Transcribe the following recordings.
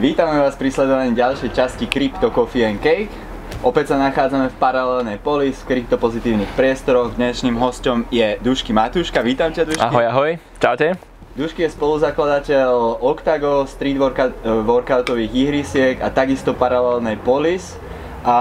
Vítame vás pri sledovaní ďalšej časti Crypto Coffee and Cake. Opäť sa nachádzame v paralelnej polis v kryptopozitívnych priestoroch. Dnešným hostom je Dušky Matúška. Vítam ťa, Dušky. Ahoj, ahoj. Čaute. Dušky je spoluzakladateľ Octago, street workoutových ihrisiek a takisto paralelnej polis a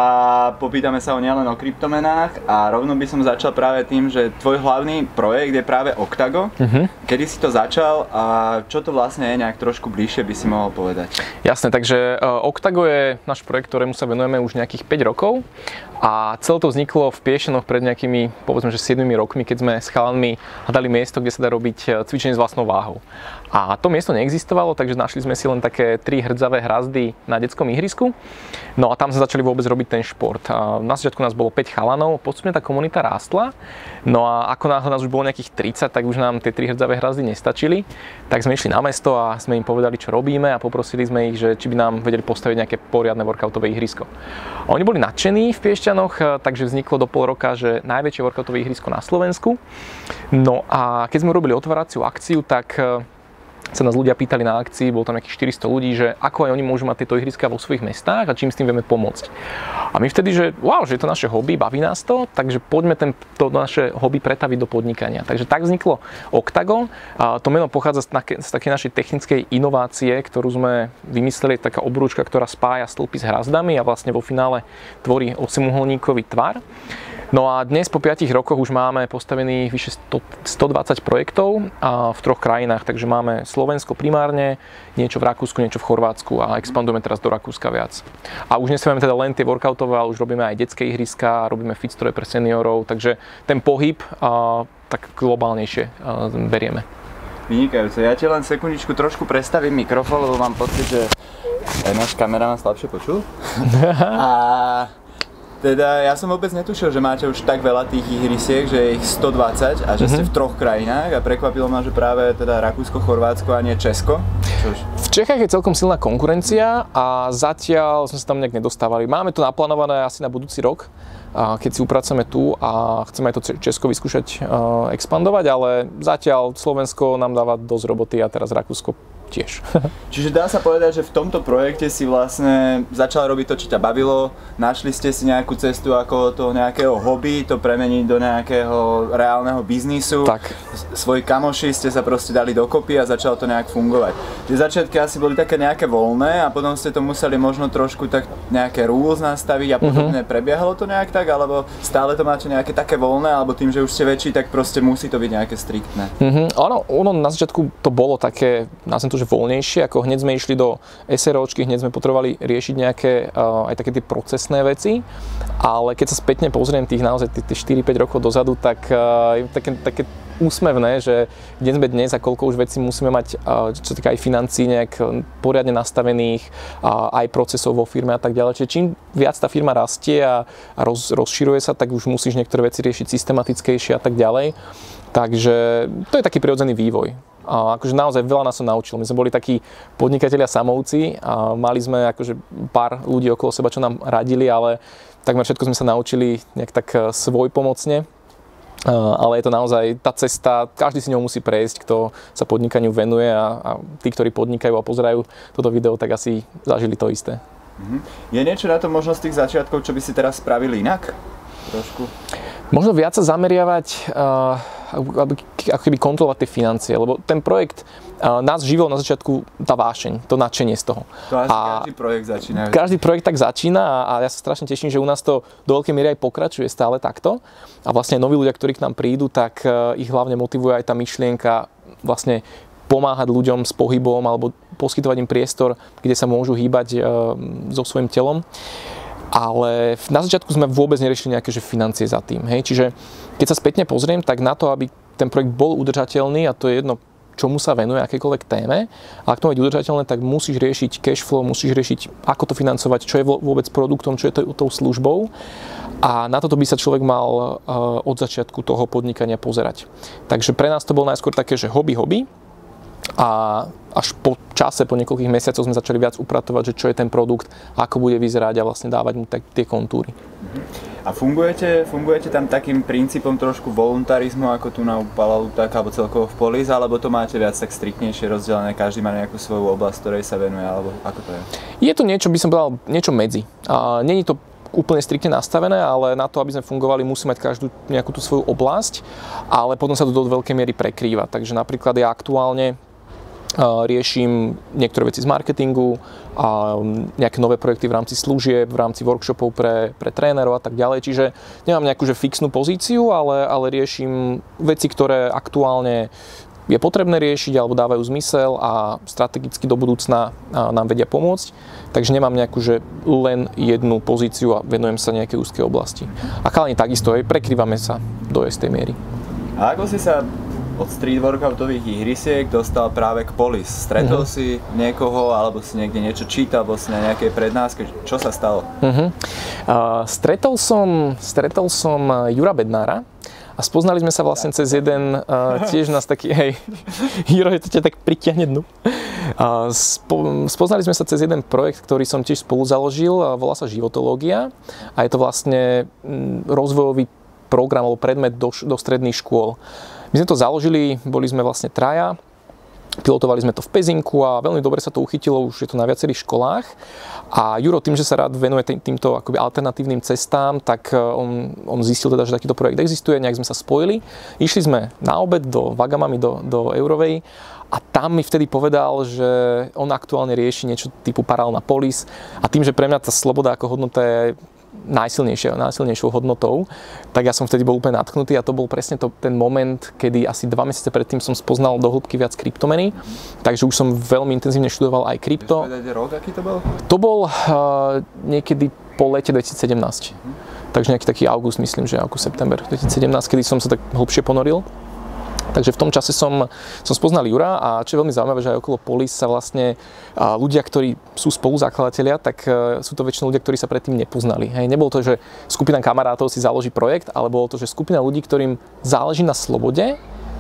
popýtame sa ho nielen o kryptomenách a rovno by som začal práve tým, že tvoj hlavný projekt je práve Octago. Uh-huh. Kedy si to začal a čo to vlastne je nejak trošku bližšie by si mohol povedať? Jasné, takže uh, Octago je náš projekt, ktorému sa venujeme už nejakých 5 rokov a celé to vzniklo v Piešenoch pred nejakými, povedzme, že 7 rokmi, keď sme s chalanmi hľadali miesto, kde sa dá robiť e, cvičenie s vlastnou váhou. A to miesto neexistovalo, takže našli sme si len také tri hrdzavé hrazdy na detskom ihrisku. No a tam sme začali vôbec robiť ten šport. A na začiatku nás bolo 5 chalanov, postupne tá komunita rástla. No a ako náhle nás už bolo nejakých 30, tak už nám tie tri hrdzavé hrazdy nestačili. Tak sme išli na mesto a sme im povedali, čo robíme a poprosili sme ich, že či by nám vedeli postaviť nejaké poriadne workoutové ihrisko. A oni boli nadšení v Piešťanoch, takže vzniklo do pol roka, že najväčšie workoutové ihrisko na Slovensku. No a keď sme urobili otváraciu akciu, tak sa nás ľudia pýtali na akcii, bolo tam nejakých 400 ľudí, že ako aj oni môžu mať tieto ihriska vo svojich mestách a čím s tým vieme pomôcť. A my vtedy, že wow, že je to naše hobby, baví nás to, takže poďme ten, to naše hobby pretaviť do podnikania. Takže tak vzniklo Octagon. A to meno pochádza z, také, z takej našej technickej inovácie, ktorú sme vymysleli, taká obrúčka, ktorá spája stĺpy s hrazdami a vlastne vo finále tvorí osimuholníkový tvar. No a dnes po 5 rokoch už máme postavených vyše 100, 120 projektov a v troch krajinách, takže máme Slovensko primárne, niečo v Rakúsku, niečo v Chorvátsku a expandujeme teraz do Rakúska viac. A už nesmieme teda len tie workoutové, ale už robíme aj detské ihriska, robíme fitstroje pre seniorov, takže ten pohyb a, tak globálnejšie a, berieme. Vynikajúce. Ja ti len sekundičku trošku prestavím mikrofón, lebo mám pocit, že aj náš kameraman slabšie počul. a teda ja som vôbec netušil, že máte už tak veľa tých ihrisiek, že je ich 120 a že ste v troch krajinách a prekvapilo ma, že práve teda Rakúsko, Chorvátsko a nie Česko. Čož? V Čechách je celkom silná konkurencia a zatiaľ sme sa tam nejak nedostávali. Máme to naplánované asi na budúci rok, keď si upracujeme tu a chceme aj to Česko vyskúšať expandovať, ale zatiaľ Slovensko nám dáva dosť roboty a teraz Rakúsko tiež. Čiže dá sa povedať, že v tomto projekte si vlastne začal robiť to, čo ťa bavilo, našli ste si nejakú cestu ako to nejakého hobby, to premeniť do nejakého reálneho biznisu. Tak. Svoji kamoši ste sa proste dali dokopy a začalo to nejak fungovať. Tie začiatky asi boli také nejaké voľné a potom ste to museli možno trošku tak nejaké rules nastaviť a mhm. podobne. Mm-hmm. Prebiehalo to nejak tak, alebo stále to máte nejaké také voľné, alebo tým, že už ste väčší, tak proste musí to byť nejaké striktné. Mm-hmm. Áno, ono na začiatku to bolo také, nazvem to, že voľnejšie, ako hneď sme išli do SROčky, hneď sme potrebovali riešiť nejaké uh, aj také tie procesné veci, ale keď sa spätne pozriem tých naozaj tie 4-5 rokov dozadu, tak uh, je také, také úsmevné, že kde sme dnes a koľko už vecí musíme mať, uh, čo týka aj financí, nejak poriadne nastavených, aj procesov vo firme a tak ďalej. Čiže čím viac tá firma rastie a, a roz, rozširuje sa, tak už musíš niektoré veci riešiť systematickejšie a tak ďalej. Takže to je taký prirodzený vývoj. Akože naozaj veľa nás som naučil. My sme boli takí podnikatelia samouci a mali sme akože pár ľudí okolo seba, čo nám radili, ale takmer všetko sme sa naučili nejak tak e, svoj pomocne. Ale je to naozaj tá cesta, každý si ňou musí prejsť, kto sa podnikaniu venuje a, a tí, ktorí podnikajú a pozerajú toto video, tak asi zažili to isté. Mhm. Je niečo na to možno tých začiatkov, čo by si teraz spravili inak? Trošku. Možno viac sa zameriavať, uh, ako keby kontrolovať tie financie, lebo ten projekt uh, nás živil na začiatku tá vášeň, to nadšenie z toho. To asi a každý projekt začína. Každý projekt tak začína a, a ja sa strašne teším, že u nás to do veľkej miery aj pokračuje stále takto. A vlastne noví ľudia, ktorí k nám prídu, tak uh, ich hlavne motivuje aj tá myšlienka vlastne pomáhať ľuďom s pohybom alebo poskytovať im priestor, kde sa môžu hýbať so svojím telom ale na začiatku sme vôbec neriešili nejaké že financie za tým. Hej? Čiže keď sa spätne pozriem, tak na to, aby ten projekt bol udržateľný, a to je jedno, čomu sa venuje, akékoľvek téme, ale ak to má udržateľné, tak musíš riešiť cash flow, musíš riešiť, ako to financovať, čo je vôbec produktom, čo je to, tou službou. A na toto by sa človek mal uh, od začiatku toho podnikania pozerať. Takže pre nás to bolo najskôr také, že hobby, hobby, a až po čase, po niekoľkých mesiacoch sme začali viac upratovať, že čo je ten produkt, ako bude vyzerať a vlastne dávať mu tak, tie kontúry. A fungujete, fungujete tam takým princípom trošku voluntarizmu, ako tu na tak alebo celkovo v Polis, alebo to máte viac tak striktnejšie rozdelené, každý má nejakú svoju oblasť, ktorej sa venuje, alebo ako to je? Je to niečo, by som povedal, niečo medzi. A není to úplne striktne nastavené, ale na to, aby sme fungovali, musí mať každú nejakú tú svoju oblasť, ale potom sa to do veľkej miery prekrýva. Takže napríklad ja aktuálne riešim niektoré veci z marketingu, a nejaké nové projekty v rámci služieb, v rámci workshopov pre, pre trénerov a tak ďalej. Čiže nemám nejakú že fixnú pozíciu, ale, ale riešim veci, ktoré aktuálne je potrebné riešiť alebo dávajú zmysel a strategicky do budúcna nám vedia pomôcť. Takže nemám nejakú, že len jednu pozíciu a venujem sa nejakej úzkej oblasti. A chalani takisto, aj prekrývame sa do istej miery. A ako si sa od street workoutových ihrisiek dostal práve k Polis. Stretol uh-huh. si niekoho, alebo si niekde niečo čítal, alebo si na nejakej prednáške. Čo sa stalo? Uh-huh. Uh, stretol, som, stretol som Jura Bednára, a spoznali sme sa vlastne cez jeden, uh, tiež nás taký, hej, Juro, to ťa tak pritiahne dnu. Uh, spo, spoznali sme sa cez jeden projekt, ktorý som tiež spolu založil, uh, volá sa Životológia a je to vlastne rozvojový program alebo predmet do, do stredných škôl. My sme to založili, boli sme vlastne traja, pilotovali sme to v Pezinku a veľmi dobre sa to uchytilo, už je to na viacerých školách. A Juro tým, že sa rád venuje týmto akoby alternatívnym cestám, tak e, on, on zistil teda, že takýto projekt existuje, nejak sme sa spojili. Išli sme na obed do Vagamami, do, do Eurovej a tam mi vtedy povedal, že on aktuálne rieši niečo typu paralelná polis a tým, že pre mňa tá sloboda ako hodnota je najsilnejšou, najsilnejšou hodnotou, tak ja som vtedy bol úplne natknutý a to bol presne to, ten moment, kedy asi dva mesiace predtým som spoznal do hĺbky viac kryptomeny, takže už som veľmi intenzívne študoval aj krypto. rok, aký to bol? To bol uh, niekedy po lete 2017. Uh-huh. Takže nejaký taký august, myslím, že august, september 2017, kedy som sa tak hlbšie ponoril. Takže v tom čase som, som spoznal Jura a čo je veľmi zaujímavé, že aj okolo Polis sa vlastne ľudia, ktorí sú spoluzakladatelia, tak e, sú to väčšinou ľudia, ktorí sa predtým nepoznali. Hej, nebolo to, že skupina kamarátov si založí projekt, ale bolo to, že skupina ľudí, ktorým záleží na slobode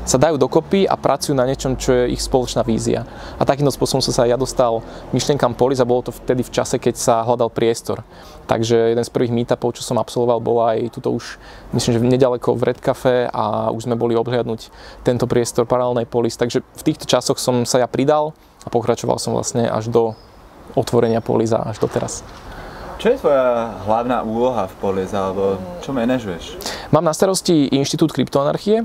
sa dajú dokopy a pracujú na niečom, čo je ich spoločná vízia. A takýmto spôsobom som sa ja dostal myšlienkam Polis a bolo to vtedy v čase, keď sa hľadal priestor. Takže jeden z prvých meetupov, čo som absolvoval, bol aj tuto už, myslím, že nedaleko v Red Cafe a už sme boli obhliadnúť tento priestor paralelnej Polis. Takže v týchto časoch som sa ja pridal a pokračoval som vlastne až do otvorenia Polisa až doteraz. Čo je tvoja hlavná úloha v Polis, alebo čo manažuješ? Mám na starosti Inštitút kryptoanarchie,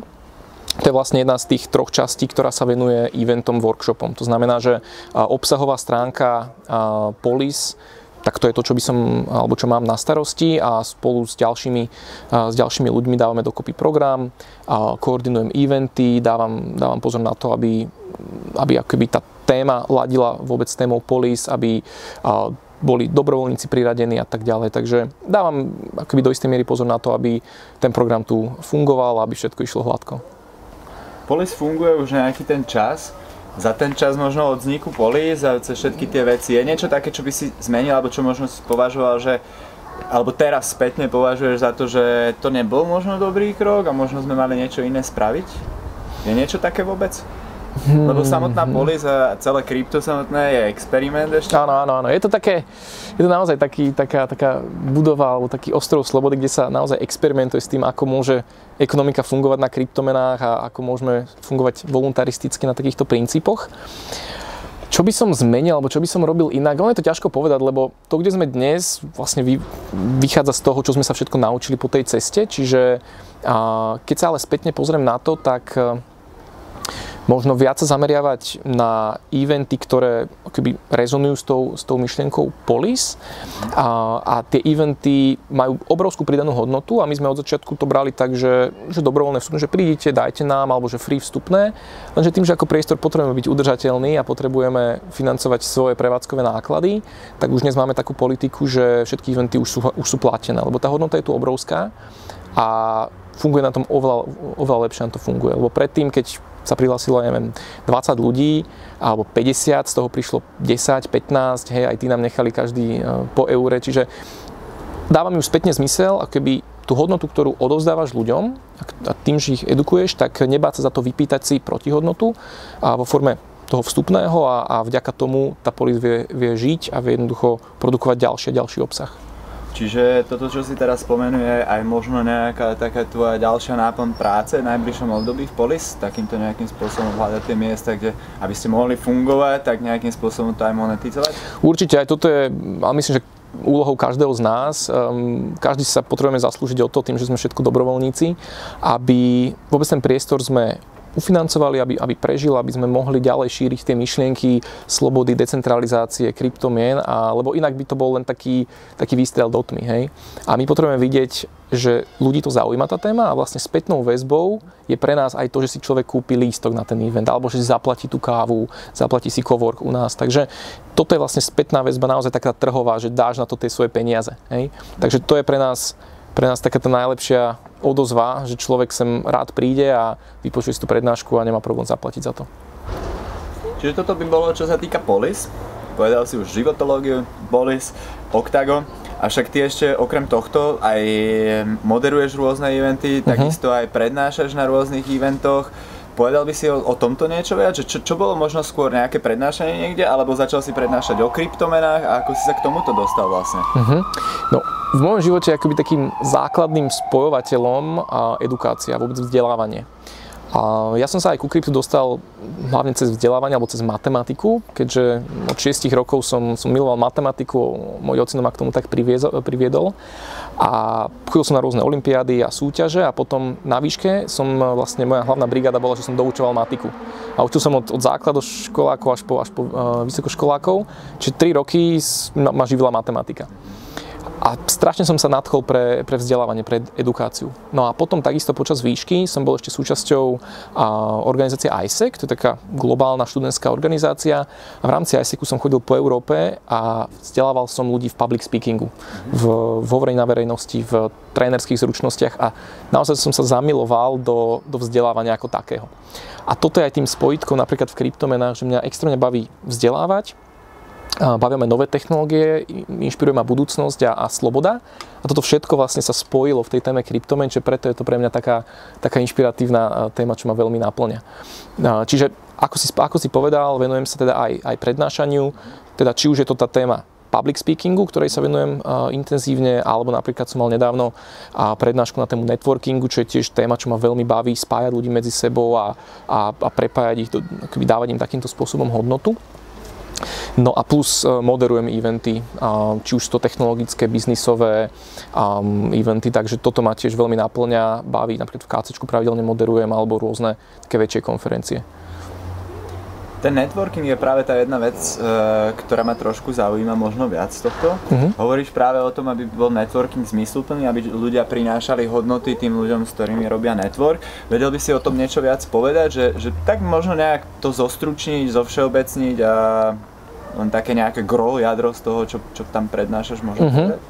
to je vlastne jedna z tých troch častí, ktorá sa venuje eventom, workshopom. To znamená, že obsahová stránka Polis tak to je to, čo by som, alebo čo mám na starosti a spolu s ďalšími, s ďalšími ľuďmi dávame dokopy program, a koordinujem eventy, dávam, dávam pozor na to, aby, aby akoby tá téma ladila vôbec s témou polis, aby boli dobrovoľníci priradení a tak ďalej. Takže dávam akoby do istej miery pozor na to, aby ten program tu fungoval, aby všetko išlo hladko. Polis funguje už nejaký ten čas. Za ten čas možno od vzniku Polis a všetky tie veci je niečo také, čo by si zmenil, alebo čo možno si považoval, že alebo teraz spätne považuješ za to, že to nebol možno dobrý krok a možno sme mali niečo iné spraviť? Je niečo také vôbec? Hmm. Lebo samotná polis a celé krypto samotné je experiment ešte. Áno, áno, áno. Je to také, je to naozaj taký, taká, taká budova alebo taký ostrov slobody, kde sa naozaj experimentuje s tým, ako môže ekonomika fungovať na kryptomenách a ako môžeme fungovať voluntaristicky na takýchto princípoch. Čo by som zmenil, alebo čo by som robil inak? Ono je to ťažko povedať, lebo to, kde sme dnes, vlastne vychádza z toho, čo sme sa všetko naučili po tej ceste. Čiže keď sa ale spätne pozriem na to, tak možno viac sa zameriavať na eventy, ktoré akoby rezonujú s tou, s tou myšlienkou polis a, a tie eventy majú obrovskú pridanú hodnotu a my sme od začiatku to brali tak, že, že dobrovoľné vstupné, že prídite, dajte nám alebo že free vstupné, lenže tým, že ako priestor potrebujeme byť udržateľný a potrebujeme financovať svoje prevádzkové náklady, tak už dnes máme takú politiku, že všetky eventy už sú, už sú platené, lebo tá hodnota je tu obrovská a funguje na tom oveľa, oveľa lepšie na to funguje. Lebo predtým, keď sa prihlásilo, neviem, 20 ľudí, alebo 50, z toho prišlo 10, 15, hej, aj tí nám nechali každý e, po eure, čiže dáva mi už spätne zmysel, ako keby tú hodnotu, ktorú odovzdávaš ľuďom a tým, že ich edukuješ, tak nebáť sa za to vypýtať si protihodnotu a vo forme toho vstupného a, a vďaka tomu tá polis vie, vie žiť a vie jednoducho produkovať ďalší ďalší obsah. Čiže toto, čo si teraz spomenuje, aj možno nejaká taká tvoja ďalšia náplň práce v najbližšom období v Polis, takýmto nejakým spôsobom hľadať tie miesta, kde, aby ste mohli fungovať, tak nejakým spôsobom to aj monetizovať? Určite, aj toto je, ale myslím, že úlohou každého z nás. Um, každý sa potrebujeme zaslúžiť o to, tým, že sme všetko dobrovoľníci, aby vôbec ten priestor sme ufinancovali, aby, aby prežil, aby sme mohli ďalej šíriť tie myšlienky slobody, decentralizácie, kryptomien, a, lebo inak by to bol len taký, taký výstrel do tmy. Hej? A my potrebujeme vidieť, že ľudí to zaujíma tá téma a vlastne spätnou väzbou je pre nás aj to, že si človek kúpi lístok na ten event, alebo že si zaplatí tú kávu, zaplatí si cowork u nás. Takže toto je vlastne spätná väzba naozaj taká trhová, že dáš na to tie svoje peniaze. Hej? Takže to je pre nás pre nás taká tá najlepšia odozva, že človek sem rád príde a vypočuje si tú prednášku a nemá problém zaplatiť za to. Čiže toto by bolo, čo sa týka Polis. Povedal si už životológiu, Polis, Octago. A však ty ešte okrem tohto aj moderuješ rôzne eventy, uh-huh. takisto aj prednášaš na rôznych eventoch. Povedal by si o, o tomto niečo viac? Čo, čo bolo možno skôr nejaké prednášanie niekde, alebo začal si prednášať o kryptomenách a ako si sa k tomuto dostal vlastne? Uh-huh. No, v mojom živote akoby takým základným spojovateľom a edukácia, vôbec vzdelávanie. A ja som sa aj ku kryptu dostal hlavne cez vzdelávanie alebo cez matematiku, keďže od 6 rokov som, som miloval matematiku, môj ocino ma k tomu tak priviedol. A chodil som na rôzne olimpiády a súťaže a potom na výške som vlastne, moja hlavná brigáda bola, že som doučoval matiku. A učil som od, od školákov až po, až po uh, vysokoškolákov, čiže 3 roky ma živila matematika. A strašne som sa nadchol pre, pre vzdelávanie, pre edukáciu. No a potom takisto počas výšky som bol ešte súčasťou organizácie ISEC, to je taká globálna študentská organizácia. A v rámci ISECu som chodil po Európe a vzdelával som ľudí v public speakingu, v, v hovorení na verejnosti, v trénerských zručnostiach a naozaj som sa zamiloval do, do vzdelávania ako takého. A toto je aj tým spojitkom napríklad v kryptomenách, že mňa extrémne baví vzdelávať, bavíme nové technológie, inšpiruje ma budúcnosť a, a sloboda. A toto všetko vlastne sa spojilo v tej téme kryptomen, čiže preto je to pre mňa taká, taká inšpiratívna téma, čo ma veľmi naplňa. Čiže ako si, ako si povedal, venujem sa teda aj, aj prednášaniu, teda či už je to tá téma public speakingu, ktorej sa venujem intenzívne, alebo napríklad som mal nedávno prednášku na tému networkingu, čo je tiež téma, čo ma veľmi baví, spájať ľudí medzi sebou a, a, a prepájať ich, do, dávať im takýmto spôsobom hodnotu. No a plus e, moderujem eventy, či už to technologické, biznisové eventy, takže toto ma tiež veľmi naplňa, baví, napríklad v KC pravidelne moderujem alebo rôzne také väčšie konferencie. Ten networking je práve tá jedna vec, e, ktorá ma trošku zaujíma možno viac z tohto. Uh-huh. Hovoríš práve o tom, aby bol networking zmysluplný, aby ľudia prinášali hodnoty tým ľuďom, s ktorými robia network. Vedel by si o tom niečo viac povedať, že, že tak možno nejak to zostručniť, zovšeobecniť a len také nejaké gro, jadro z toho, čo, čo tam prednášaš, možno uh-huh. povedať?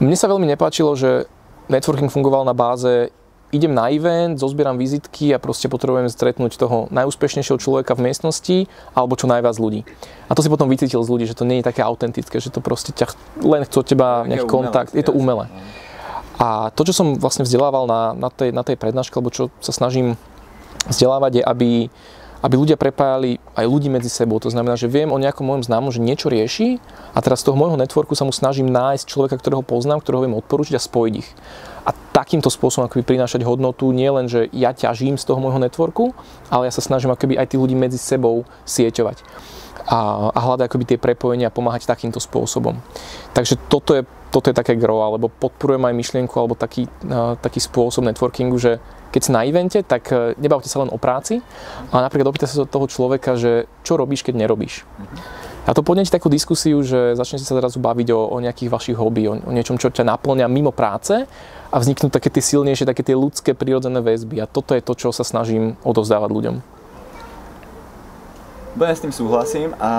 Mne sa veľmi nepáčilo, že networking fungoval na báze idem na event, zozbieram vizitky a proste potrebujem stretnúť toho najúspešnejšieho človeka v miestnosti alebo čo najviac ľudí. A to si potom vycítil z ľudí, že to nie je také autentické, že to proste ťa len chce od teba nejaký kontakt, je to umelé. A to, čo som vlastne vzdelával na, na, tej, na tej prednáške, alebo čo sa snažím vzdelávať, je, aby, aby ľudia prepájali aj ľudí medzi sebou. To znamená, že viem o nejakom môjom známom, že niečo rieši a teraz z toho môjho networku sa mu snažím nájsť človeka, ktorého poznám, ktorého viem odporúčiť a spojiť ich a takýmto spôsobom akoby prinášať hodnotu nie len, že ja ťažím z toho môjho networku, ale ja sa snažím akoby aj tí ľudí medzi sebou sieťovať a, a hľadať akoby tie prepojenia a pomáhať takýmto spôsobom. Takže toto je, toto je také gro, alebo podporujem aj myšlienku, alebo taký, taký spôsob networkingu, že keď si na evente, tak uh, nebavte sa len o práci, ale napríklad opýtajte sa toho človeka, že čo robíš, keď nerobíš. A to podnetí takú diskusiu, že začnete sa zrazu baviť o, o nejakých vašich hobby, o, o niečom, čo ťa naplňa mimo práce a vzniknú také tie silnejšie, také tie ľudské prírodzené väzby. A toto je to, čo sa snažím odovzdávať ľuďom. Úplne s tým súhlasím a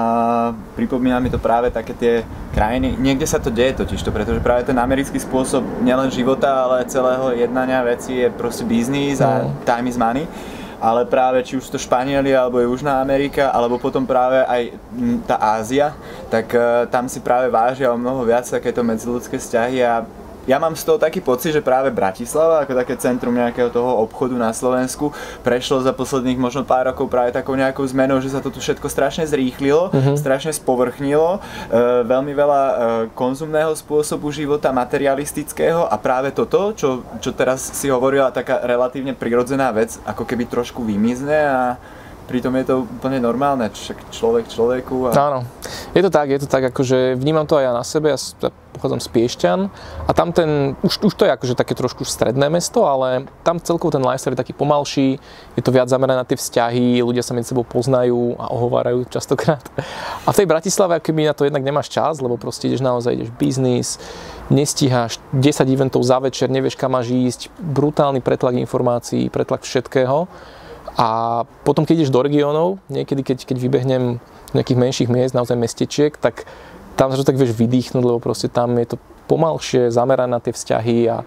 pripomína mi to práve také tie krajiny, niekde sa to deje totiž to, pretože práve ten americký spôsob nielen života, ale celého jednania veci je proste biznis a no. time is money ale práve či už to Španieli alebo Južná Amerika, alebo potom práve aj tá Ázia, tak uh, tam si práve vážia o mnoho viac takéto medziludské vzťahy a ja mám z toho taký pocit, že práve Bratislava, ako také centrum nejakého toho obchodu na Slovensku, prešlo za posledných možno pár rokov práve takou nejakou zmenou, že sa to tu všetko strašne zrýchlilo, uh-huh. strašne spovrchnilo, e, veľmi veľa e, konzumného spôsobu života, materialistického a práve toto, čo, čo teraz si hovorila, taká relatívne prirodzená vec, ako keby trošku vymizne a pritom je to úplne normálne, však človek človeku. A... Áno, je to tak, je to tak, akože vnímam to aj ja na sebe, ja pochádzam z Piešťan a tam ten, už, už to je akože také trošku stredné mesto, ale tam celkovo ten lifestyle je taký pomalší, je to viac zamerané na tie vzťahy, ľudia sa medzi sebou poznajú a ohovárajú častokrát. A v tej Bratislave, keby na to jednak nemáš čas, lebo proste ideš naozaj, ideš biznis, nestíhaš 10 eventov za večer, nevieš kam máš ísť, brutálny pretlak informácií, pretlak všetkého a potom, keď ideš do regiónov, niekedy, keď, keď vybehnem z nejakých menších miest, naozaj mestečiek, tak tam sa to tak vieš vydýchnuť, lebo proste tam je to pomalšie, zamerané na tie vzťahy a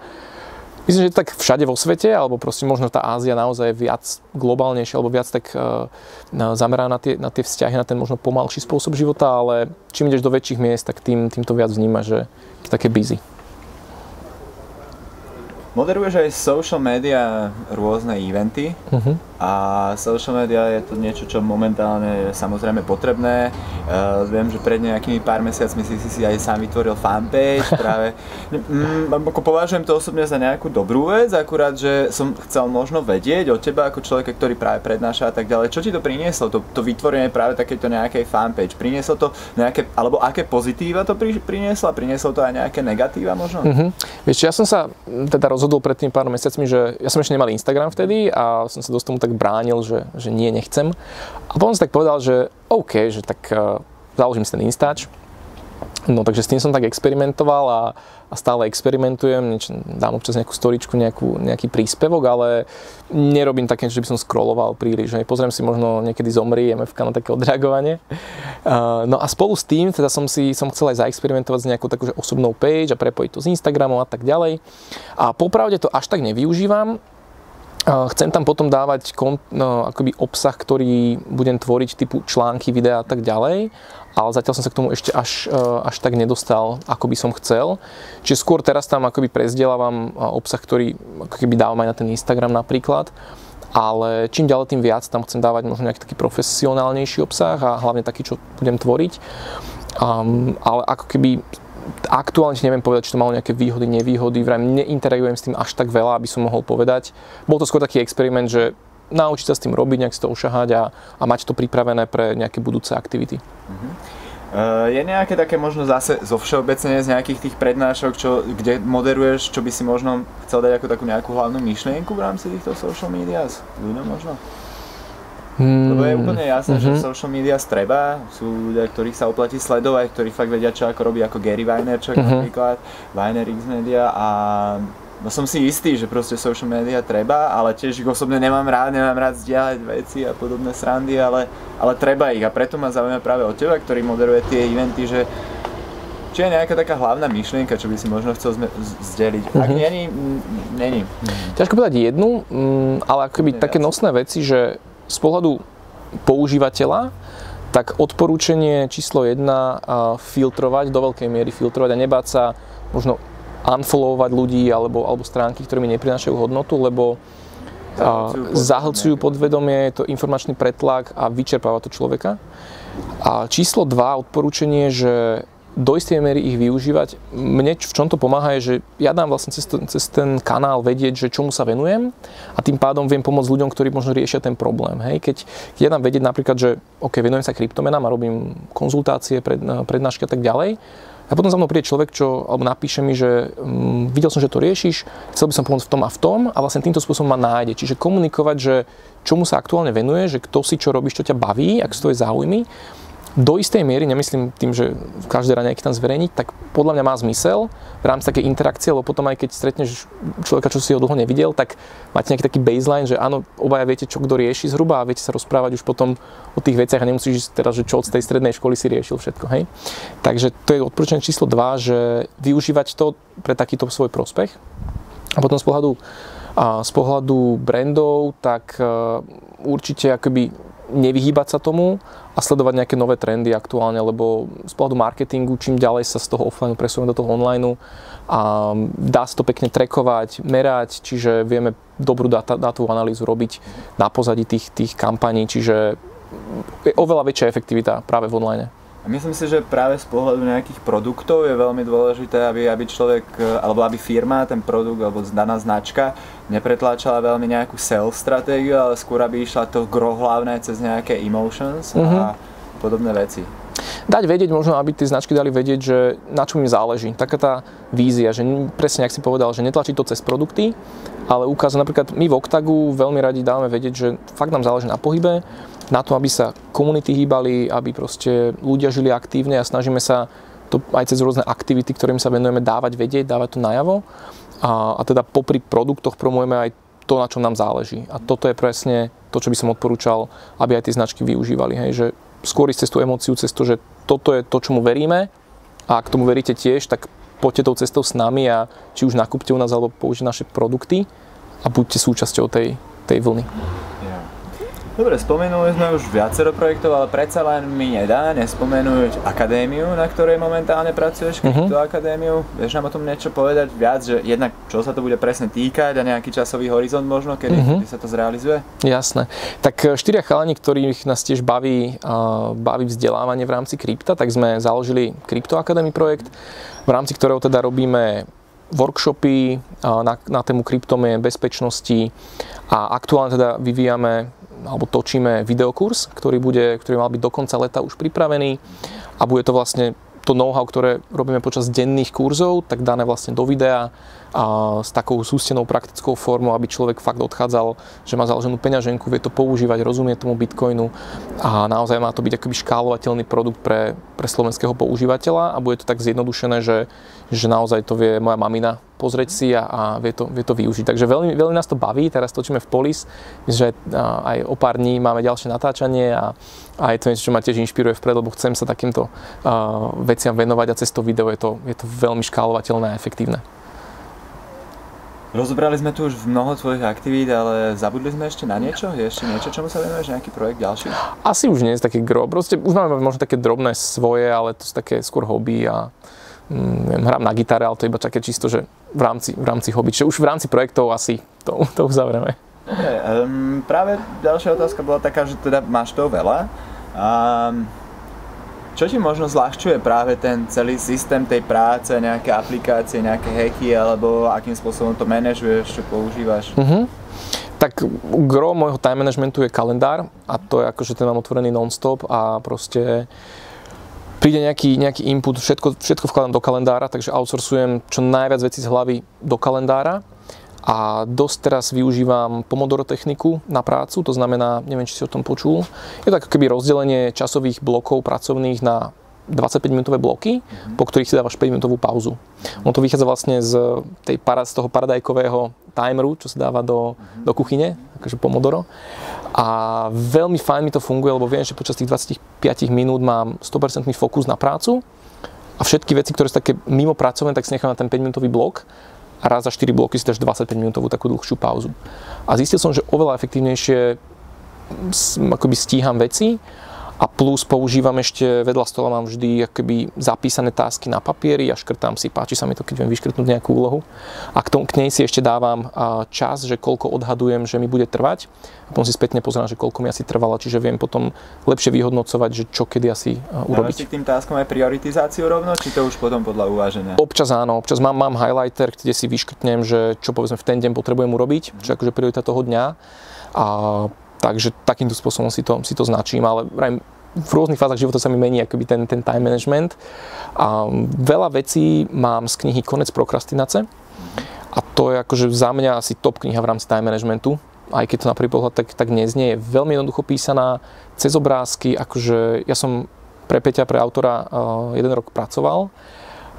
myslím, že tak všade vo svete, alebo proste možno tá Ázia naozaj je viac globálnejšia, alebo viac tak uh, zameraná na tie, na tie vzťahy, na ten možno pomalší spôsob života, ale čím ideš do väčších miest, tak tým, tým to viac vníma, že je také busy. Moderuješ aj social media rôzne eventy uh-huh. A social media je to niečo, čo momentálne je samozrejme potrebné. Uh, viem, že pred nejakými pár mesiacmi si, si si aj sám vytvoril fanpage práve. Mm, ako považujem to osobne za nejakú dobrú vec, akurát, že som chcel možno vedieť od teba ako človeka, ktorý práve prednáša a tak ďalej, čo ti to prinieslo, to, to vytvorenie práve takéto nejakej fanpage. Prinieslo to nejaké, alebo aké pozitíva to pri, prinieslo a prinieslo to aj nejaké negatíva možno? Uh-huh. Vieš, ja som sa teda roz rozhodol pred tým pár mesiacmi, že ja som ešte nemal Instagram vtedy a som sa dosť tomu tak bránil, že, že nie, nechcem. A potom som tak povedal, že OK, že tak uh, založím si ten Instač. No takže s tým som tak experimentoval a, a stále experimentujem, nieč, dám občas nejakú storičku, nejakú, nejaký príspevok, ale nerobím také, že by som scrolloval príliš. Hej. Pozriem si možno niekedy zomri MFK na také odreagovanie. Uh, no a spolu s tým teda som si som chcel aj zaexperimentovať s nejakou takú osobnou page a prepojiť to s Instagramom a tak ďalej. A popravde to až tak nevyužívam, Chcem tam potom dávať kon, no, akoby obsah, ktorý budem tvoriť typu články, videá a tak ďalej, ale zatiaľ som sa k tomu ešte až, e, až tak nedostal, ako by som chcel. Čiže skôr teraz tam akoby prezdielávam e, obsah, ktorý ako keby dávam aj na ten Instagram napríklad, ale čím ďalej tým viac tam chcem dávať možno nejaký taký profesionálnejší obsah a hlavne taký, čo budem tvoriť. Um, ale ako keby aktuálne si neviem povedať, či to malo nejaké výhody, nevýhody, vraj neinteragujem s tým až tak veľa, aby som mohol povedať. Bol to skôr taký experiment, že naučiť sa s tým robiť, nejak si to ušahať a, a mať to pripravené pre nejaké budúce aktivity. Uh, je nejaké také možno zase zo všeobecne z nejakých tých prednášok, čo, kde moderuješ, čo by si možno chcel dať ako takú nejakú hlavnú myšlienku v rámci týchto social media ľuďom možno? Hmm. Lebo je úplne jasné, mm-hmm. že mhm. social media streba, sú ľudia, ktorých sa oplatí sledovať, ktorí fakt vedia, čo ako robí, ako Gary Vaynerchuk mm-hmm. napríklad, Vayner X Media a no som si istý, že proste social media treba, ale tiež ich osobne nemám rád, nemám rád zdieľať veci a podobné srandy, ale, ale treba ich a preto ma zaujíma práve od teba, ktorý moderuje tie eventy, že či je nejaká taká hlavná myšlienka, čo by si možno chcel zdeliť? Ak mm-hmm. není, není. Ťažko povedať jednu, mm, ale akoby také nosné veci, že z pohľadu používateľa, tak odporúčanie číslo 1 filtrovať, do veľkej miery filtrovať a nebáť sa možno unfollowovať ľudí alebo, alebo stránky, ktoré mi neprinášajú hodnotu, lebo zahlcujú podvedomie, je to informačný pretlak a vyčerpáva to človeka. A číslo 2, odporúčanie, že do istej miery ich využívať. Mne v čom to pomáha je, že ja dám vlastne cez, to, cez ten kanál vedieť, že čomu sa venujem a tým pádom viem pomôcť ľuďom, ktorí možno riešia ten problém. Hej? Keď, keď ja dám vedieť napríklad, že OK, venujem sa kryptomenám a robím konzultácie, pred, prednášky a tak ďalej, a potom za mnou príde človek, čo, alebo napíše mi, že um, videl som, že to riešiš, chcel by som pomôcť v tom a v tom a vlastne týmto spôsobom ma nájde. Čiže komunikovať, že čomu sa aktuálne venuje, že kto si čo robíš, čo ťa baví, ak sú tvoje záujmy do istej miery, nemyslím tým, že každý rád nejaký tam zverejniť, tak podľa mňa má zmysel v rámci takej interakcie, lebo potom aj keď stretneš človeka, čo si ho dlho nevidel, tak máte nejaký taký baseline, že áno, obaja viete, čo kto rieši zhruba a viete sa rozprávať už potom o tých veciach a nemusíš teraz, že čo od tej strednej školy si riešil všetko, hej. Takže to je odporúčanie číslo 2, že využívať to pre takýto svoj prospech. A potom z pohľadu, a z pohľadu brandov, tak určite akoby nevyhýbať sa tomu a sledovať nejaké nové trendy aktuálne, lebo z pohľadu marketingu čím ďalej sa z toho offline presúvame do toho online a dá sa to pekne trekovať, merať, čiže vieme dobrú dátovú analýzu robiť na pozadí tých, tých kampaní, čiže je oveľa väčšia efektivita práve v online. A myslím si, že práve z pohľadu nejakých produktov je veľmi dôležité, aby, aby človek, alebo aby firma, ten produkt, alebo daná značka nepretláčala veľmi nejakú sales stratégiu, ale skôr aby išla to gro hlavné cez nejaké emotions mm-hmm. a mhm. podobné veci. Dať vedieť možno, aby tie značky dali vedieť, že na čom im záleží. Taká tá vízia, že presne, ak si povedal, že netlačí to cez produkty, ale ukázať napríklad my v Octagu veľmi radi dávame vedieť, že fakt nám záleží na pohybe, na to, aby sa komunity hýbali, aby proste ľudia žili aktívne a snažíme sa to aj cez rôzne aktivity, ktorým sa venujeme, dávať vedieť, dávať to najavo. A, a teda popri produktoch promujeme aj to, na čom nám záleží. A toto je presne to, čo by som odporúčal, aby aj tie značky využívali. Hej, že skôr ísť cez tú emóciu, cez to, že toto je to, čomu veríme a ak tomu veríte tiež, tak poďte tou cestou s nami a či už nakúpte u nás alebo použite naše produkty a buďte súčasťou tej, tej vlny. Dobre, spomenuli sme už viacero projektov, ale predsa len mi nedá nespomenúť akadémiu, na ktorej momentálne pracuješ, uh-huh. akadémiu. Vieš nám o tom niečo povedať viac, že jednak čo sa to bude presne týkať a nejaký časový horizont možno, kedy, uh-huh. kedy sa to zrealizuje? Jasné. Tak e, štyria chalani, ktorých nás tiež baví, uh, baví vzdelávanie v rámci krypta, tak sme založili Crypto Academy projekt, v rámci ktorého teda robíme workshopy na, na tému kryptomien, bezpečnosti a aktuálne teda vyvíjame alebo točíme videokurs, ktorý, bude, ktorý mal byť do konca leta už pripravený. A bude to vlastne to know-how, ktoré robíme počas denných kurzov, tak dané vlastne do videa a s takou sústenou praktickou formou, aby človek fakt odchádzal, že má založenú peňaženku, vie to používať, rozumie tomu Bitcoinu a naozaj má to byť akoby škálovateľný produkt pre, pre slovenského používateľa a bude to tak zjednodušené, že, že naozaj to vie moja mamina pozrieť si a, a vie, to, vie to využiť. Takže veľmi, veľmi nás to baví, teraz točíme v Polis, že aj o pár dní máme ďalšie natáčanie a, a je to niečo, čo ma tiež inšpiruje vpred, lebo chcem sa takýmto uh, veciam venovať a cez to video je to, je to veľmi škálovateľné a efektívne. Rozobrali sme tu už mnoho tvojich aktivít, ale zabudli sme ešte na niečo? Je ešte niečo, čomu sa venuješ? Nejaký projekt ďalší? Asi už nie je taký gro. Proste už máme možno také drobné svoje, ale to sú také skôr hobby a mm, hrám na gitare, ale to je iba také čisto, že v rámci, v rámci hobby. Čiže už v rámci projektov asi to, to uzavrieme. Okay, um, práve ďalšia otázka bola taká, že teda máš toho veľa. Um, čo ti možno zľahčuje práve ten celý systém tej práce, nejaké aplikácie, nejaké hacky, alebo akým spôsobom to manažuješ, čo používaš? Uh-huh. Tak gro môjho time managementu je kalendár a to je akože ten mám otvorený non-stop a proste príde nejaký, nejaký input, všetko, všetko vkladám do kalendára, takže outsourcujem čo najviac vecí z hlavy do kalendára a dosť teraz využívam Pomodoro techniku na prácu, to znamená, neviem, či si o tom počul, je to ako keby rozdelenie časových blokov pracovných na 25-minútové bloky, mm-hmm. po ktorých si dávaš 5-minútovú pauzu. Ono to vychádza vlastne z, tej, z toho paradajkového timeru, čo sa dáva do, mm-hmm. do kuchyne, akože Pomodoro. A veľmi fajn mi to funguje, lebo viem, že počas tých 25 minút mám 100% fokus na prácu a všetky veci, ktoré sú také mimo pracovné, tak si nechám na ten 5-minútový blok a raz za 4 bloky si dáš 25 minútovú takú dlhšiu pauzu. A zistil som, že oveľa efektívnejšie akoby stíham veci a plus používam ešte, vedľa stola mám vždy akoby zapísané tásky na papieri a škrtám si, páči sa mi to, keď viem vyškrtnúť nejakú úlohu. A k, tom, k nej si ešte dávam čas, že koľko odhadujem, že mi bude trvať. A potom si spätne pozerám, že koľko mi asi trvalo, čiže viem potom lepšie vyhodnocovať, že čo kedy asi urobiť. si k tým táskom aj prioritizáciu rovno, či to už potom podľa uváženia? Občas áno, občas mám, mám highlighter, kde si vyškrtnem, že čo povedzme v ten deň potrebujem urobiť, čo akože priorita toho dňa. A Takže takýmto spôsobom si to, si to značím, ale v rôznych fázach života sa mi mení akoby ten, ten time management. A veľa vecí mám z knihy Konec prokrastinace. A to je akože za mňa asi top kniha v rámci time managementu, aj keď to na prvý pohľad tak, tak neznie, je veľmi jednoducho písaná, cez obrázky, akože ja som pre Peťa, pre autora uh, jeden rok pracoval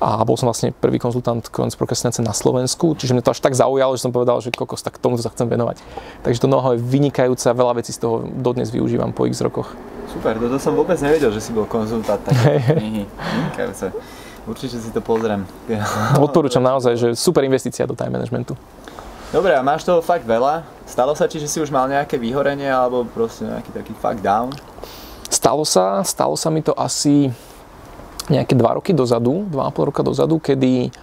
a bol som vlastne prvý konzultant konec prokrastinácie na Slovensku, čiže mňa to až tak zaujalo, že som povedal, že kokos, tak tomu sa chcem venovať. Takže to noho je vynikajúce a veľa vecí z toho dodnes využívam po x rokoch. Super, toto som vôbec nevedel, že si bol konzultant také knihy. Vynikajúce. Určite si to pozriem. Odporúčam naozaj, že super investícia do time managementu. Dobre, a máš toho fakt veľa, Stalo sa ti, že si už mal nejaké vyhorenie alebo proste nejaký taký fuck down? Stalo sa, stalo sa mi to asi nejaké 2 roky dozadu, 2,5 roka dozadu, kedy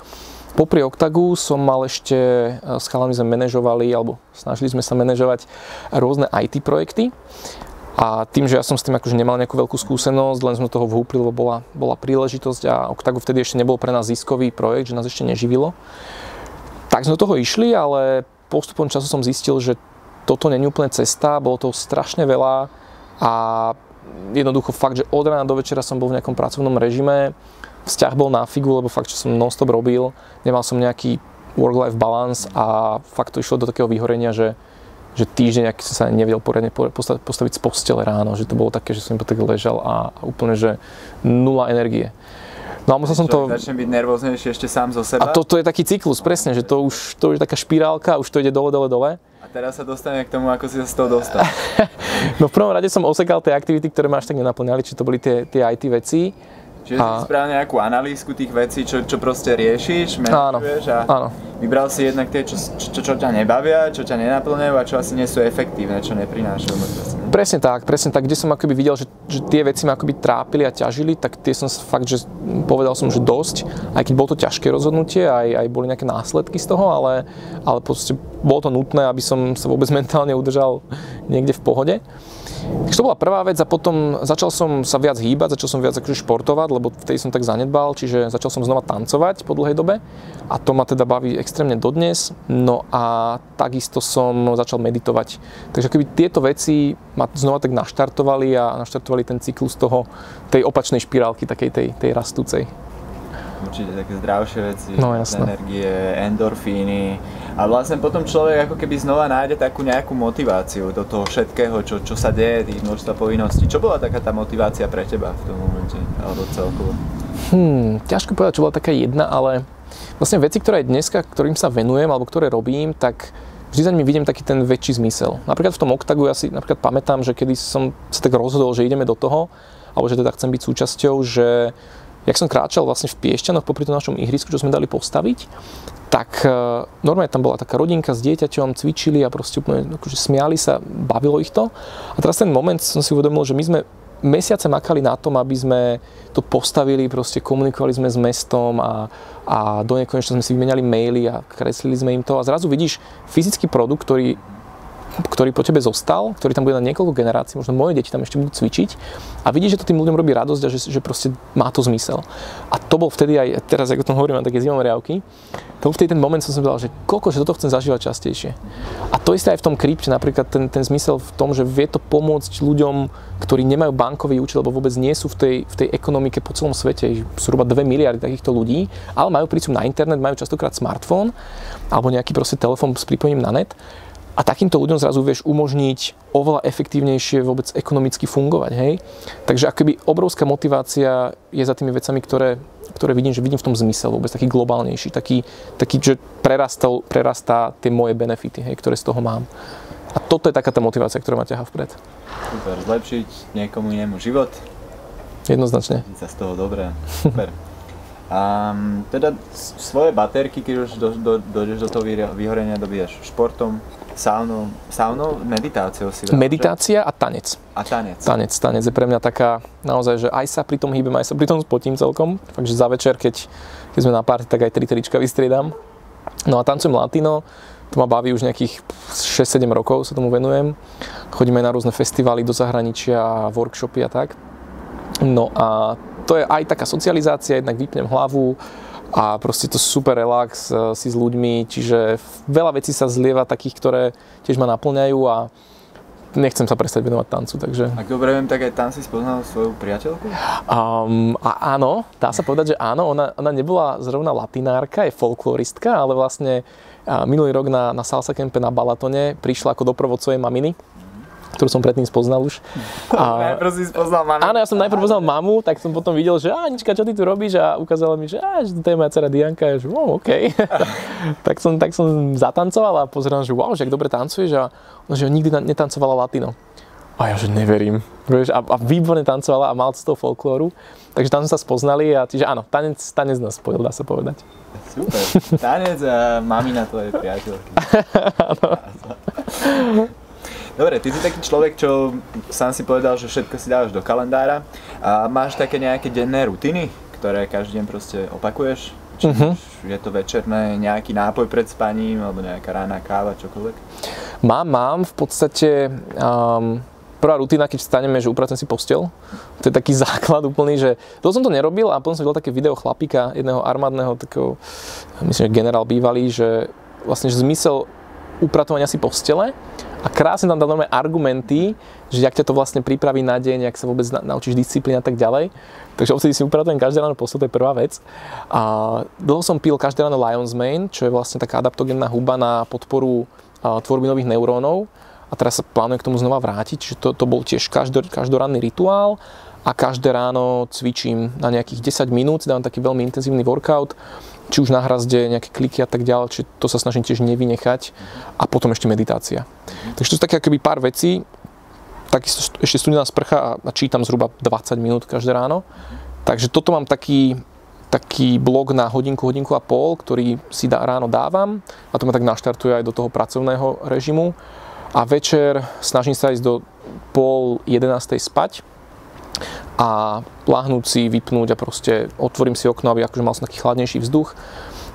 popri Octagu som mal ešte, s chalami sme manažovali, alebo snažili sme sa manažovať rôzne IT projekty. A tým, že ja som s tým akože nemal nejakú veľkú skúsenosť, len sme toho vhúpli, lebo bola, bola príležitosť a Octago vtedy ešte nebol pre nás ziskový projekt, že nás ešte neživilo. Tak sme do toho išli, ale postupom času som zistil, že toto není úplne cesta, bolo toho strašne veľa a jednoducho fakt, že od rána do večera som bol v nejakom pracovnom režime, vzťah bol na figu, lebo fakt, že som non-stop robil, nemal som nejaký work-life balance a fakt to išlo do takého vyhorenia, že že týždeň, ak som sa nevedel poriadne postaviť z postele ráno, že to bolo také, že som iba tak ležal a úplne, že nula energie. No a musel som to... Začne byť nervóznejší ešte sám zo seba. A to, to je taký cyklus, presne, že to už, to už je taká špirálka, už to ide dole, dole, dole. A teraz sa dostane k tomu, ako si sa z toho dostal. no v prvom rade som osekal tie aktivity, ktoré ma až tak nenaplňali, či to boli tie, tie IT veci Čiže a... si spravil nejakú analýzku tých vecí, čo, čo proste riešiš, manažuješ a áno. vybral si jednak tie, čo, čo, čo ťa nebavia, čo ťa nenaplňajú a čo asi nie sú efektívne, čo neprinášajú. Presne tak, presne tak, kde som akoby videl, že, že tie veci ma akoby trápili a ťažili, tak tie som fakt, že povedal som, že dosť, aj keď bolo to ťažké rozhodnutie, aj, aj boli nejaké následky z toho, ale, ale proste bolo to nutné, aby som sa vôbec mentálne udržal niekde v pohode. To bola prvá vec a potom začal som sa viac hýbať, začal som viac akože športovať, lebo vtedy som tak zanedbal, čiže začal som znova tancovať po dlhej dobe a to ma teda baví extrémne dodnes. No a takisto som začal meditovať. Takže keby tieto veci ma znova tak naštartovali a naštartovali ten cyklus toho, tej opačnej špirálky, takej tej, tej rastúcej určite také zdravšie veci, no, jasné. energie, endorfíny a vlastne potom človek ako keby znova nájde takú nejakú motiváciu do toho všetkého, čo, čo sa deje, tých množstva povinností. Čo bola taká tá motivácia pre teba v tom momente, alebo celkovo? Hmm, ťažko povedať, čo bola taká jedna, ale vlastne veci, ktoré dneska, ktorým sa venujem, alebo ktoré robím, tak vždy za nimi vidím taký ten väčší zmysel. Napríklad v tom Octagu ja si napríklad pamätám, že kedy som sa tak rozhodol, že ideme do toho, alebo že teda chcem byť súčasťou, že jak som kráčal vlastne v Piešťanoch popri tom našom ihrisku, čo sme dali postaviť, tak e, normálne tam bola taká rodinka s dieťaťom, cvičili a proste úplne akože smiali sa, bavilo ich to. A teraz ten moment som si uvedomil, že my sme mesiace makali na tom, aby sme to postavili, proste komunikovali sme s mestom a, a do nekonečna sme si vymenali maily a kreslili sme im to a zrazu vidíš fyzický produkt, ktorý ktorý po tebe zostal, ktorý tam bude na niekoľko generácií, možno moje deti tam ešte budú cvičiť a vidíš, že to tým ľuďom robí radosť a že, že proste má to zmysel. A to bol vtedy aj, teraz ako o tom hovorím, mám také zimom riavky, to bol vtedy ten moment, som si povedal, že koľko, že toto chcem zažívať častejšie. A to isté aj v tom krypte, napríklad ten, ten zmysel v tom, že vie to pomôcť ľuďom, ktorí nemajú bankový účet, alebo vôbec nie sú v tej, v tej ekonomike po celom svete, sú zhruba 2 miliardy takýchto ľudí, ale majú prístup na internet, majú častokrát smartfón alebo nejaký proste telefón s pripojením na net a takýmto ľuďom zrazu vieš umožniť oveľa efektívnejšie vôbec ekonomicky fungovať, hej. Takže akoby obrovská motivácia je za tými vecami, ktoré, ktoré vidím, že vidím v tom zmysel vôbec taký globálnejší, taký, taký že prerastal, prerastá tie moje benefity, hej, ktoré z toho mám. A toto je taká tá motivácia, ktorá ma ťaha vpred. Super, zlepšiť niekomu inému život. Jednoznačne. Sa z toho dobré. Super. Um, teda svoje baterky, keď už do, do, dojdeš do toho vyhorenia, dobíjaš športom, saunou, saunou, meditáciou si veľa, Meditácia že? a tanec. A tanec. Tanec, tanec je pre mňa taká, naozaj, že aj sa pri tom hýbem, aj sa pri tom spotím celkom. Takže za večer, keď, keď sme na party, tak aj tri trička vystriedam. No a tancujem latino, to ma baví už nejakých 6-7 rokov, sa tomu venujem. Chodíme na rôzne festivály do zahraničia, workshopy a tak. No a to je aj taká socializácia, jednak vypnem hlavu, a proste to super relax eh, si s ľuďmi, čiže veľa vecí sa zlieva takých, ktoré tiež ma naplňajú a nechcem sa prestať venovať tancu, takže... Ak dobre viem, tak aj tam si spoznal svoju priateľku? Um, a áno, dá sa povedať, že áno, ona, ona nebola zrovna latinárka, je folkloristka, ale vlastne minulý rok na, na salsa kempe na Balatone prišla ako doprovod svojej maminy ktorú som predtým spoznal už. A... najprv si spoznal mamu. Áno, ja som najprv poznal mamu, tak som potom videl, že Anička, čo ty tu robíš? A ukázala mi, že, á, že to je moja dcera Dianka. A že, oh, OK. tak, som, tak som zatancoval a pozerám, že wow, že ak dobre tancuješ. A ona, že nikdy netancovala latino. A ja, že neverím. a, a výborne tancovala a mal z toho folklóru. Takže tam sme sa spoznali a čiže áno, tanec, tanec nás spojil, dá sa povedať. Super. Tanec a mamina tvojej priateľky. Dobre, ty si taký človek, čo sám si povedal, že všetko si dávaš do kalendára. A máš také nejaké denné rutiny, ktoré každý deň proste opakuješ? Či uh-huh. je to večerné nejaký nápoj pred spaním, alebo nejaká rána káva, čokoľvek? Mám, mám. V podstate um, prvá rutina, keď vstaneme, že upracujem si postel. To je taký základ úplný, že to som to nerobil a potom som videl také video chlapíka, jedného armádneho, takého, myslím, že generál bývalý, že vlastne že zmysel upratovania si postele a krásne tam normálne argumenty, že ak ťa to vlastne pripraví na deň, ak sa vôbec naučíš disciplín a tak ďalej. Takže odtedy si upratujem každé ráno postel, to je prvá vec. A dlho som pil každé ráno Lion's Mane, čo je vlastne taká adaptogénna huba na podporu tvorby nových neurónov. A teraz sa plánujem k tomu znova vrátiť, čiže to, to bol tiež každý, každoranný rituál a každé ráno cvičím na nejakých 10 minút, dávam taký veľmi intenzívny workout či už na hrazde, nejaké kliky a tak ďalej, či to sa snažím tiež nevynechať a potom ešte meditácia. Takže to sú také akoby pár vecí, takisto ešte studená sprcha a čítam zhruba 20 minút každé ráno. Takže toto mám taký, taký blok na hodinku, hodinku a pol, ktorý si dá, ráno dávam a to ma tak naštartuje aj do toho pracovného režimu. A večer snažím sa ísť do pol jedenástej spať, a láhnúť si, vypnúť a proste otvorím si okno, aby akože mal som taký chladnejší vzduch.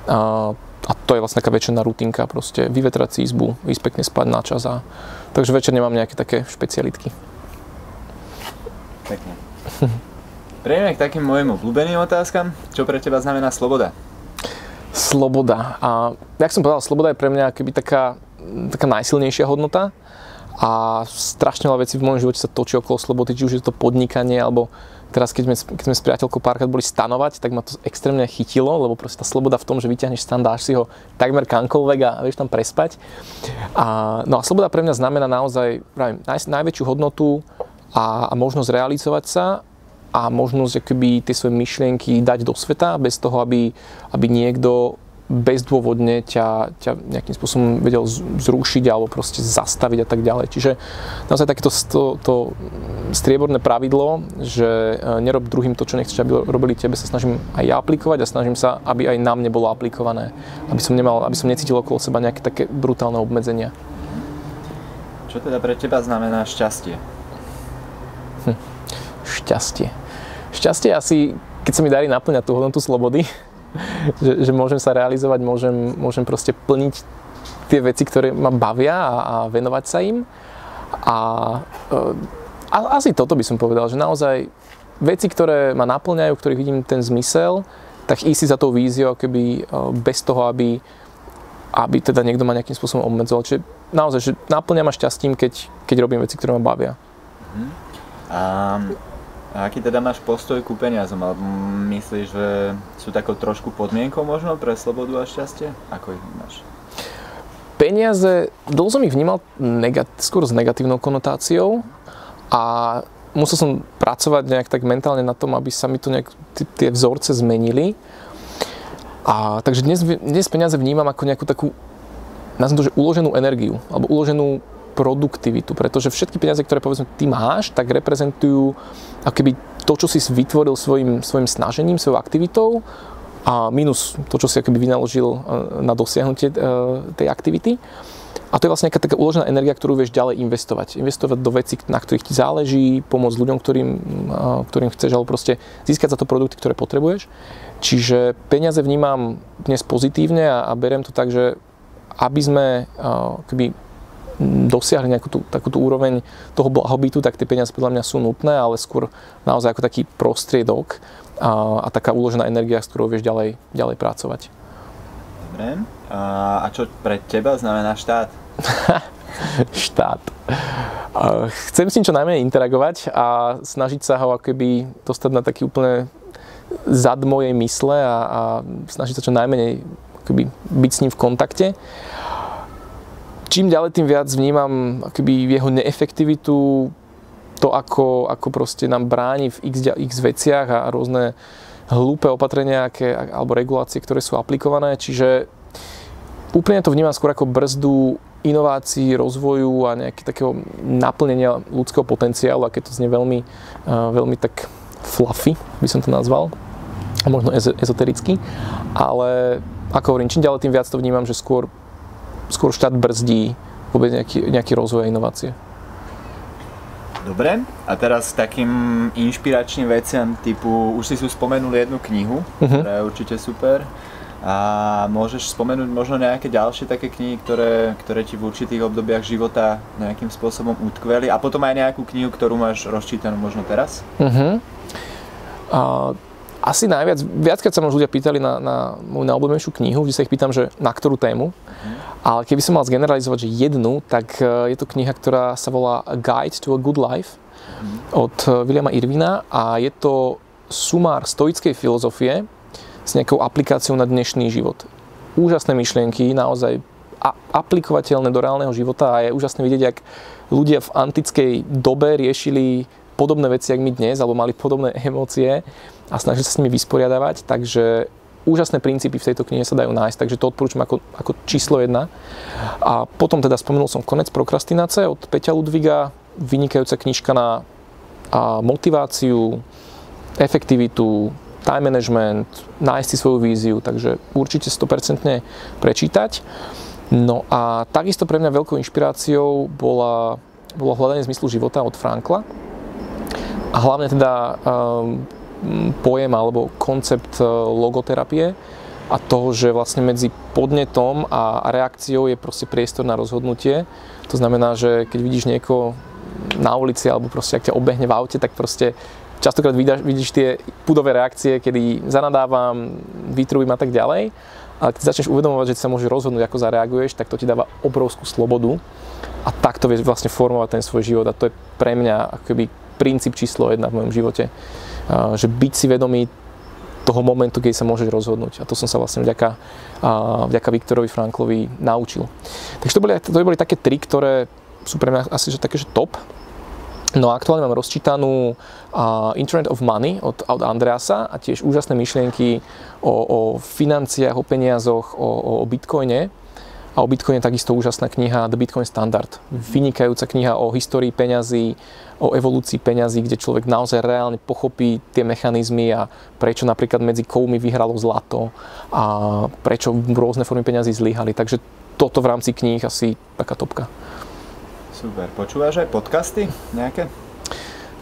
A, a to je vlastne taká večerná rutinka, proste vyvetrať si izbu, ísť pekne spať na čas a takže večer nemám nejaké také špecialitky. Pekne. Prejdeme k takým mojim obľúbeným otázkam. Čo pre teba znamená sloboda? Sloboda. A jak som povedal, sloboda je pre mňa keby taká, taká najsilnejšia hodnota a strašne veľa vecí v môjom živote sa točí okolo slobody, či už je to podnikanie, alebo teraz keď sme, keď sme s priateľkou párkrát boli stanovať, tak ma to extrémne chytilo, lebo proste tá sloboda v tom, že vyťahneš stan, dáš si ho takmer kamkoľvek a vieš tam prespať. A, no a sloboda pre mňa znamená naozaj pravím, naj, najväčšiu hodnotu a, a možnosť realizovať sa a možnosť akoby tie svoje myšlienky dať do sveta bez toho, aby, aby niekto bezdôvodne ťa, ťa nejakým spôsobom vedel zrušiť alebo proste zastaviť a tak ďalej. Čiže naozaj takéto to, to strieborné pravidlo, že e, nerob druhým to, čo nechceš, aby robili tebe, sa snažím aj ja aplikovať a snažím sa, aby aj nám nebolo aplikované. Aby som, nemal, aby som necítil okolo seba nejaké také brutálne obmedzenia. Čo teda pre teba znamená šťastie? Hm. Šťastie. Šťastie asi, keď sa mi darí naplňať tú hodnotu slobody, že, že môžem sa realizovať, môžem, môžem proste plniť tie veci, ktoré ma bavia a, a venovať sa im. A, e, a asi toto by som povedal, že naozaj veci, ktoré ma naplňajú, ktorých vidím ten zmysel, tak ísť si za tou víziou keby e, bez toho, aby, aby teda niekto ma nejakým spôsobom obmedzoval. Čiže naozaj, že naplňa ma šťastím, keď, keď robím veci, ktoré ma bavia. Um, a aký teda máš postoj ku peniazom? Myslíš, že sú takou trošku podmienkou možno pre slobodu a šťastie? Ako ich máš? Peniaze, dlho som ich vnímal negat- skôr s negatívnou konotáciou a musel som pracovať nejak tak mentálne na tom, aby sa mi to nejak t- tie vzorce zmenili. A, takže dnes, dnes peniaze vnímam ako nejakú takú, nazvem to, že uloženú energiu, alebo uloženú produktivitu, pretože všetky peniaze, ktoré povedzme ty máš, tak reprezentujú keby to, čo si vytvoril svojim, svojim snažením, svojou aktivitou a minus to, čo si akoby vynaložil e, na dosiahnutie e, tej aktivity. A to je vlastne nejaká taká uložená energia, ktorú vieš ďalej investovať. Investovať do vecí, na ktorých ti záleží, pomôcť ľuďom, ktorým, e, ktorým chceš, alebo proste získať za to produkty, ktoré potrebuješ. Čiže peniaze vnímam dnes pozitívne a, a beriem to tak, že aby sme keby dosiahli nejakú tú, takúto úroveň toho blahobytu, tak tie peniaze podľa mňa sú nutné, ale skôr naozaj ako taký prostriedok a, a taká uložená energia, s ktorou vieš ďalej, ďalej pracovať. Dobre. A, a čo pre teba znamená štát? štát. Chcem s ním čo najmenej interagovať a snažiť sa ho akoby dostať na taký úplne zad mojej mysle a, a snažiť sa čo najmenej akoby byť s ním v kontakte čím ďalej, tým viac vnímam akoby jeho neefektivitu, to, ako, ako proste nám bráni v x, x veciach a rôzne hlúpe opatrenia aké, alebo regulácie, ktoré sú aplikované. Čiže úplne to vnímam skôr ako brzdu inovácií, rozvoju a nejaké takého naplnenia ľudského potenciálu, a keď to znie veľmi, veľmi tak fluffy, by som to nazval, a možno ezotericky, ale ako hovorím, čím ďalej, tým viac to vnímam, že skôr skôr štát brzdí vôbec nejaký, nejaký rozvoj a inovácie. Dobre, a teraz takým inšpiračným veciam typu, už si tu spomenul jednu knihu, uh-huh. ktorá je určite super. A môžeš spomenúť možno nejaké ďalšie také knihy, ktoré, ktoré ti v určitých obdobiach života nejakým spôsobom utkveli a potom aj nejakú knihu, ktorú máš rozčítanú možno teraz? Uh-huh. A, asi najviac, viackrát sa ma ľudia pýtali na, na moju najobľúbenejšiu knihu, kde sa ich pýtam, že na ktorú tému. Uh-huh. Ale keby som mal zgeneralizovať, že jednu, tak e, je to kniha, ktorá sa volá A Guide to a Good Life uh-huh. od e, Williama Irvina a je to sumár stoickej filozofie, s nejakou aplikáciou na dnešný život. Úžasné myšlienky, naozaj aplikovateľné do reálneho života a je úžasné vidieť, ak ľudia v antickej dobe riešili podobné veci, ako my dnes, alebo mali podobné emócie a snažili sa s nimi vysporiadavať, takže úžasné princípy v tejto knihe sa dajú nájsť, takže to odporúčam ako, ako číslo jedna. A potom teda spomenul som Konec prokrastináce od Peťa Ludviga, vynikajúca knižka na a motiváciu, efektivitu, time management, nájsť si svoju víziu, takže určite 100% prečítať. No a takisto pre mňa veľkou inšpiráciou bola, bolo hľadanie zmyslu života od Frankla. A hlavne teda um, pojem alebo koncept uh, logoterapie a toho, že vlastne medzi podnetom a reakciou je proste priestor na rozhodnutie. To znamená, že keď vidíš niekoho na ulici alebo proste ak ťa obehne v aute, tak proste častokrát vidíš, tie pudové reakcie, kedy zanadávam, vytrubím a tak ďalej. Ale keď začneš uvedomovať, že sa môžeš rozhodnúť, ako zareaguješ, tak to ti dáva obrovskú slobodu a takto vieš vlastne formovať ten svoj život a to je pre mňa akoby princíp číslo jedna v mojom živote. Že byť si vedomý toho momentu, keď sa môžeš rozhodnúť. A to som sa vlastne vďaka, vďaka Viktorovi Franklovi naučil. Takže to boli, to boli také tri, ktoré sú pre mňa asi že také, že top. No a aktuálne mám rozčítanú Internet of Money od, od Andreasa a tiež úžasné myšlienky o, o financiách, o peniazoch, o, o bitcoine. A o bitcoine takisto úžasná kniha The Bitcoin Standard. Vynikajúca kniha o histórii peňazí, o evolúcii peňazí, kde človek naozaj reálne pochopí tie mechanizmy a prečo napríklad medzi kovmi vyhralo zlato a prečo rôzne formy peňazí zlyhali. Takže toto v rámci kníh asi taká topka. Super. Počúvaš aj podcasty nejaké?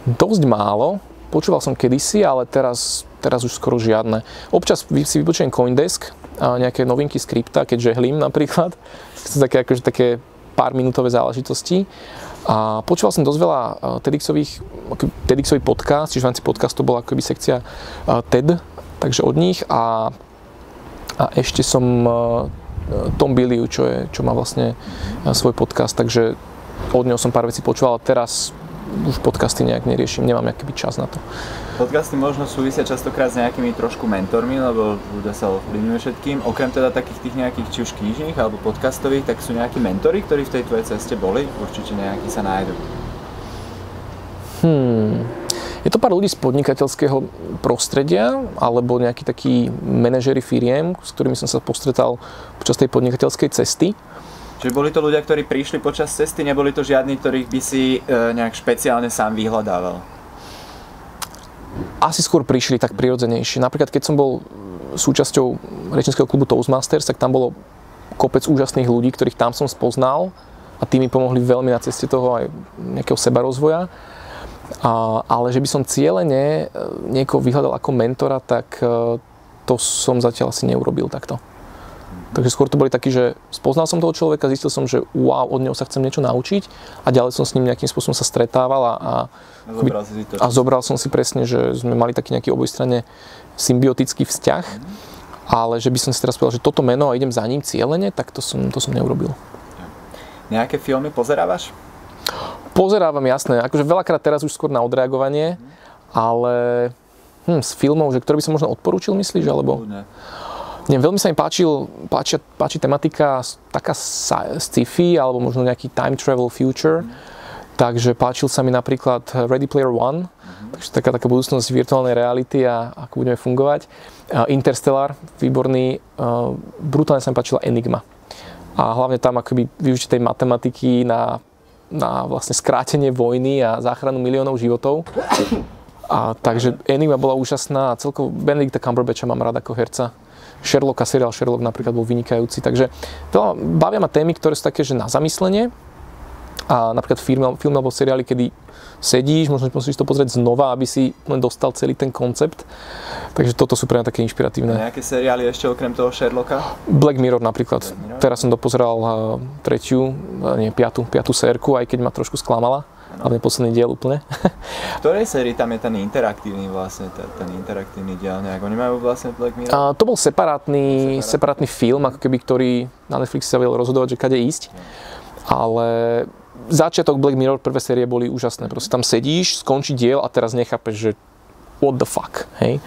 Dosť málo. Počúval som kedysi, ale teraz, teraz už skoro žiadne. Občas si vypočujem Coindesk, a nejaké novinky skripta, keďže hlim napríklad. Sú také, akože také pár minútové záležitosti. A počúval som dosť veľa TEDxových, TEDxový podcast, čiže v rámci podcastu bola akoby sekcia TED, takže od nich a, a ešte som Tom Billiu, čo, je, čo má vlastne svoj podcast, takže od neho som pár vecí počúval, ale teraz už podcasty nejak neriešim, nemám nejaký čas na to. Podcasty možno súvisia častokrát s nejakými trošku mentormi, lebo ľudia sa ovplyvňujú všetkým. Okrem teda takých tých nejakých či už knižných alebo podcastových, tak sú nejakí mentory, ktorí v tej tvojej ceste boli? Určite nejakí sa nájdu. Hmm. Je to pár ľudí z podnikateľského prostredia alebo nejakí takí manažery firiem, s ktorými som sa postretal počas tej podnikateľskej cesty. Čiže boli to ľudia, ktorí prišli počas cesty, neboli to žiadni, ktorých by si e, nejak špeciálne sám vyhľadával? Asi skôr prišli tak prirodzenejšie. Napríklad, keď som bol súčasťou rečnického klubu Toastmasters, tak tam bolo kopec úžasných ľudí, ktorých tam som spoznal a tí mi pomohli veľmi na ceste toho aj nejakého sebarozvoja. A, ale že by som cieľene e, niekoho vyhľadal ako mentora, tak e, to som zatiaľ asi neurobil takto. Takže skôr to boli takí, že spoznal som toho človeka, zistil som, že wow, od neho sa chcem niečo naučiť a ďalej som s ním nejakým spôsobom sa stretával a, a, zobral, si to, a zobral som si presne, že sme mali taký nejaký obojstranne symbiotický vzťah, mm. ale že by som si teraz povedal, že toto meno a idem za ním cieľene, tak to som, to som neurobil. Nejaké filmy pozerávaš? Pozerávam, jasné. Akože veľakrát teraz už skôr na odreagovanie, mm. ale hm, z filmov, že ktoré by som možno odporúčil, myslíš? Alebo... Ne. Neviem, veľmi sa mi páčil, páči, páči tematika taká sci-fi alebo možno nejaký time travel future. Takže páčil sa mi napríklad Ready Player One, takže taká, taká budúcnosť virtuálnej reality a ako budeme fungovať. Interstellar, výborný, uh, brutálne sa mi páčila Enigma. A hlavne tam akoby využitie tej matematiky na, na vlastne skrátenie vojny a záchranu miliónov životov. A, takže Enigma bola úžasná a celkovo Benedicta Cumberbatcha mám rád ako herca. Sherlocka, seriál Sherlock napríklad bol vynikajúci. Takže veľa, bavia ma témy, ktoré sú také, že na zamyslenie. A napríklad film, film alebo seriály, kedy sedíš, možno musíš to pozrieť znova, aby si len dostal celý ten koncept. Takže toto sú pre mňa také inšpiratívne. A nejaké seriály ešte okrem toho Sherlocka? Black Mirror napríklad. Black Mirror? Teraz som dopozeral uh, tretiu, uh, nie, piatu, piatu sérku, aj keď ma trošku sklamala. Hlavne posledný diel úplne. v ktorej sérii tam je ten interaktívny vlastne, ten, ten interaktívny diel nejak? Oni majú vlastne Black Mirror? Uh, to bol separátny, separátny. separátny film, ako keby, ktorý na Netflix sa vedel rozhodovať, že kade ísť. No. Ale začiatok Black Mirror, prvé série boli úžasné. Proste tam sedíš, skončí diel a teraz nechápeš, že what the fuck, hej.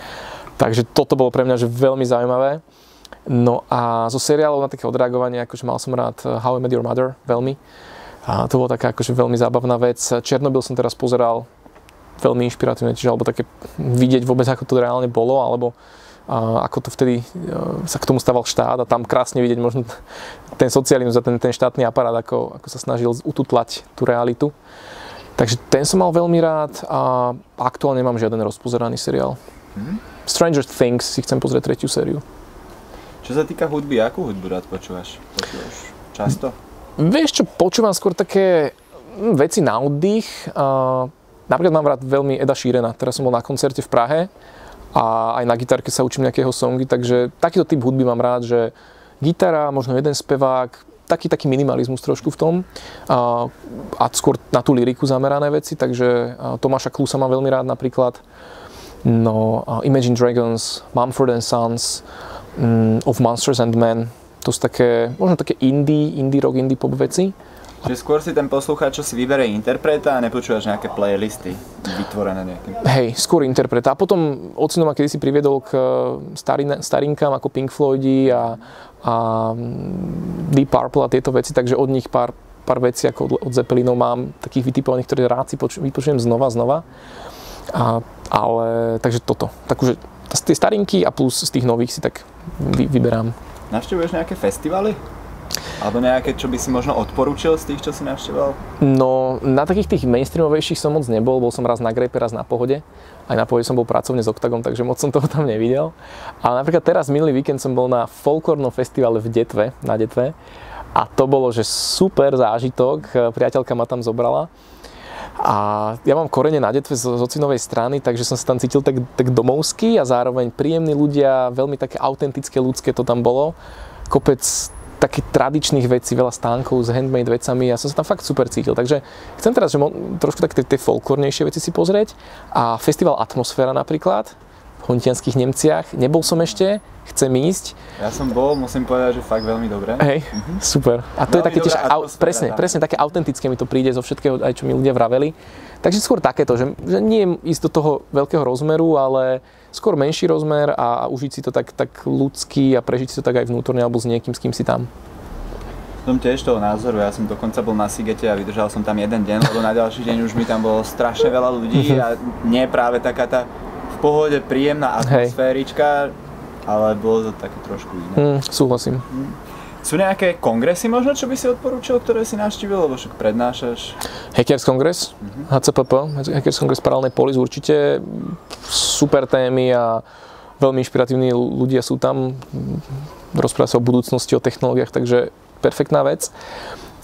Takže toto bolo pre mňa že veľmi zaujímavé. No a zo seriálov na také odreagovanie, akože mal som rád eh, How I Met Your Mother, veľmi. A to bola taká akože veľmi zábavná vec. Černobyl som teraz pozeral, veľmi inšpiratívne, čiže alebo také vidieť vôbec, ako to reálne bolo, alebo a ako to vtedy e, sa k tomu stával štát a tam krásne vidieť možno ten socializmus a ten, ten štátny aparát, ako, ako sa snažil ututlať tú realitu. Takže ten som mal veľmi rád a aktuálne nemám žiaden rozpozeraný seriál. Hmm. Stranger Things si chcem pozrieť tretiu sériu. Čo sa týka hudby, akú hudbu rád počúvaš? Počúvaš často? Vieš čo, počúvam skôr také hm, veci na oddych. napríklad mám rád veľmi Eda Sheerana. Teraz som bol na koncerte v Prahe a aj na gitarke sa učím nejakého songy, takže takýto typ hudby mám rád, že gitara, možno jeden spevák, taký, taký minimalizmus trošku v tom a, a skôr na tú liriku zamerané veci, takže Tomáša Klusa mám veľmi rád napríklad. No, Imagine Dragons, Mumford and Sons, um, Of Monsters and Men, to sú také, možno také indie, indie rock, indie pop veci. Čiže skôr si ten poslucháč, čo si vyberie interpreta a nepočúvaš nejaké playlisty vytvorené nejakým. Hej, skôr interpreta. A potom ocino ma kedy si priviedol k starin, starinkám ako Pink Floydi a, a mm, Deep Purple a tieto veci, takže od nich pár, pár vecí ako od, od Zeppelinov mám takých vytipovaných, ktoré rád si poču, vypočujem znova, znova. A, ale, takže toto. Takže tie starinky a plus z tých nových si tak vy, vyberám. Navštevuješ nejaké festivaly? Alebo nejaké, čo by si možno odporúčil z tých, čo si navštevoval? No, na takých tých mainstreamovejších som moc nebol. Bol som raz na Grape, raz na Pohode. Aj na Pohode som bol pracovne s Octagon, takže moc som toho tam nevidel. Ale napríklad teraz minulý víkend som bol na folklórnom festivale v Detve, na Detve. A to bolo, že super zážitok. Priateľka ma tam zobrala. A ja mám korene na detve z, ocinovej strany, takže som sa tam cítil tak, tak domovský a zároveň príjemní ľudia, veľmi také autentické, ľudské to tam bolo. Kopec takých tradičných vecí, veľa stánkov s handmade vecami a som sa tam fakt super cítil. Takže chcem teraz že mo- trošku tak tie folklórnejšie veci si pozrieť a festival Atmosféra napríklad v Hontianských Nemciach. Nebol som ešte, chcem ísť. Ja som bol, musím povedať, že fakt veľmi dobré. Hej, mhm. super. A to veľmi je také tiež, au, presne, tam. presne také autentické mi to príde zo všetkého, aj čo mi ľudia vraveli. Takže skôr takéto, že, že nie ísť do toho veľkého rozmeru, ale skôr menší rozmer a, a užiť si to tak, tak ľudský a prežiť si to tak aj vnútorne alebo s niekým, s kým si tam. Som tiež toho názoru, ja som dokonca bol na Sigete a vydržal som tam jeden deň, lebo na ďalší deň už mi tam bolo strašne veľa ľudí mhm. a nie práve taká tá v pohode príjemná atmosférička, ale bolo to také trošku iné. Mm, súhlasím. Mm. Sú nejaké kongresy možno, čo by si odporúčil, ktoré si navštívil, lebo však prednášaš? Hackers Kongres, uh-huh. HCPP, Hackers Kongres Paralelnej Polis, určite super témy a veľmi inšpiratívni ľudia sú tam, rozpráva sa o budúcnosti, o technológiách, takže perfektná vec.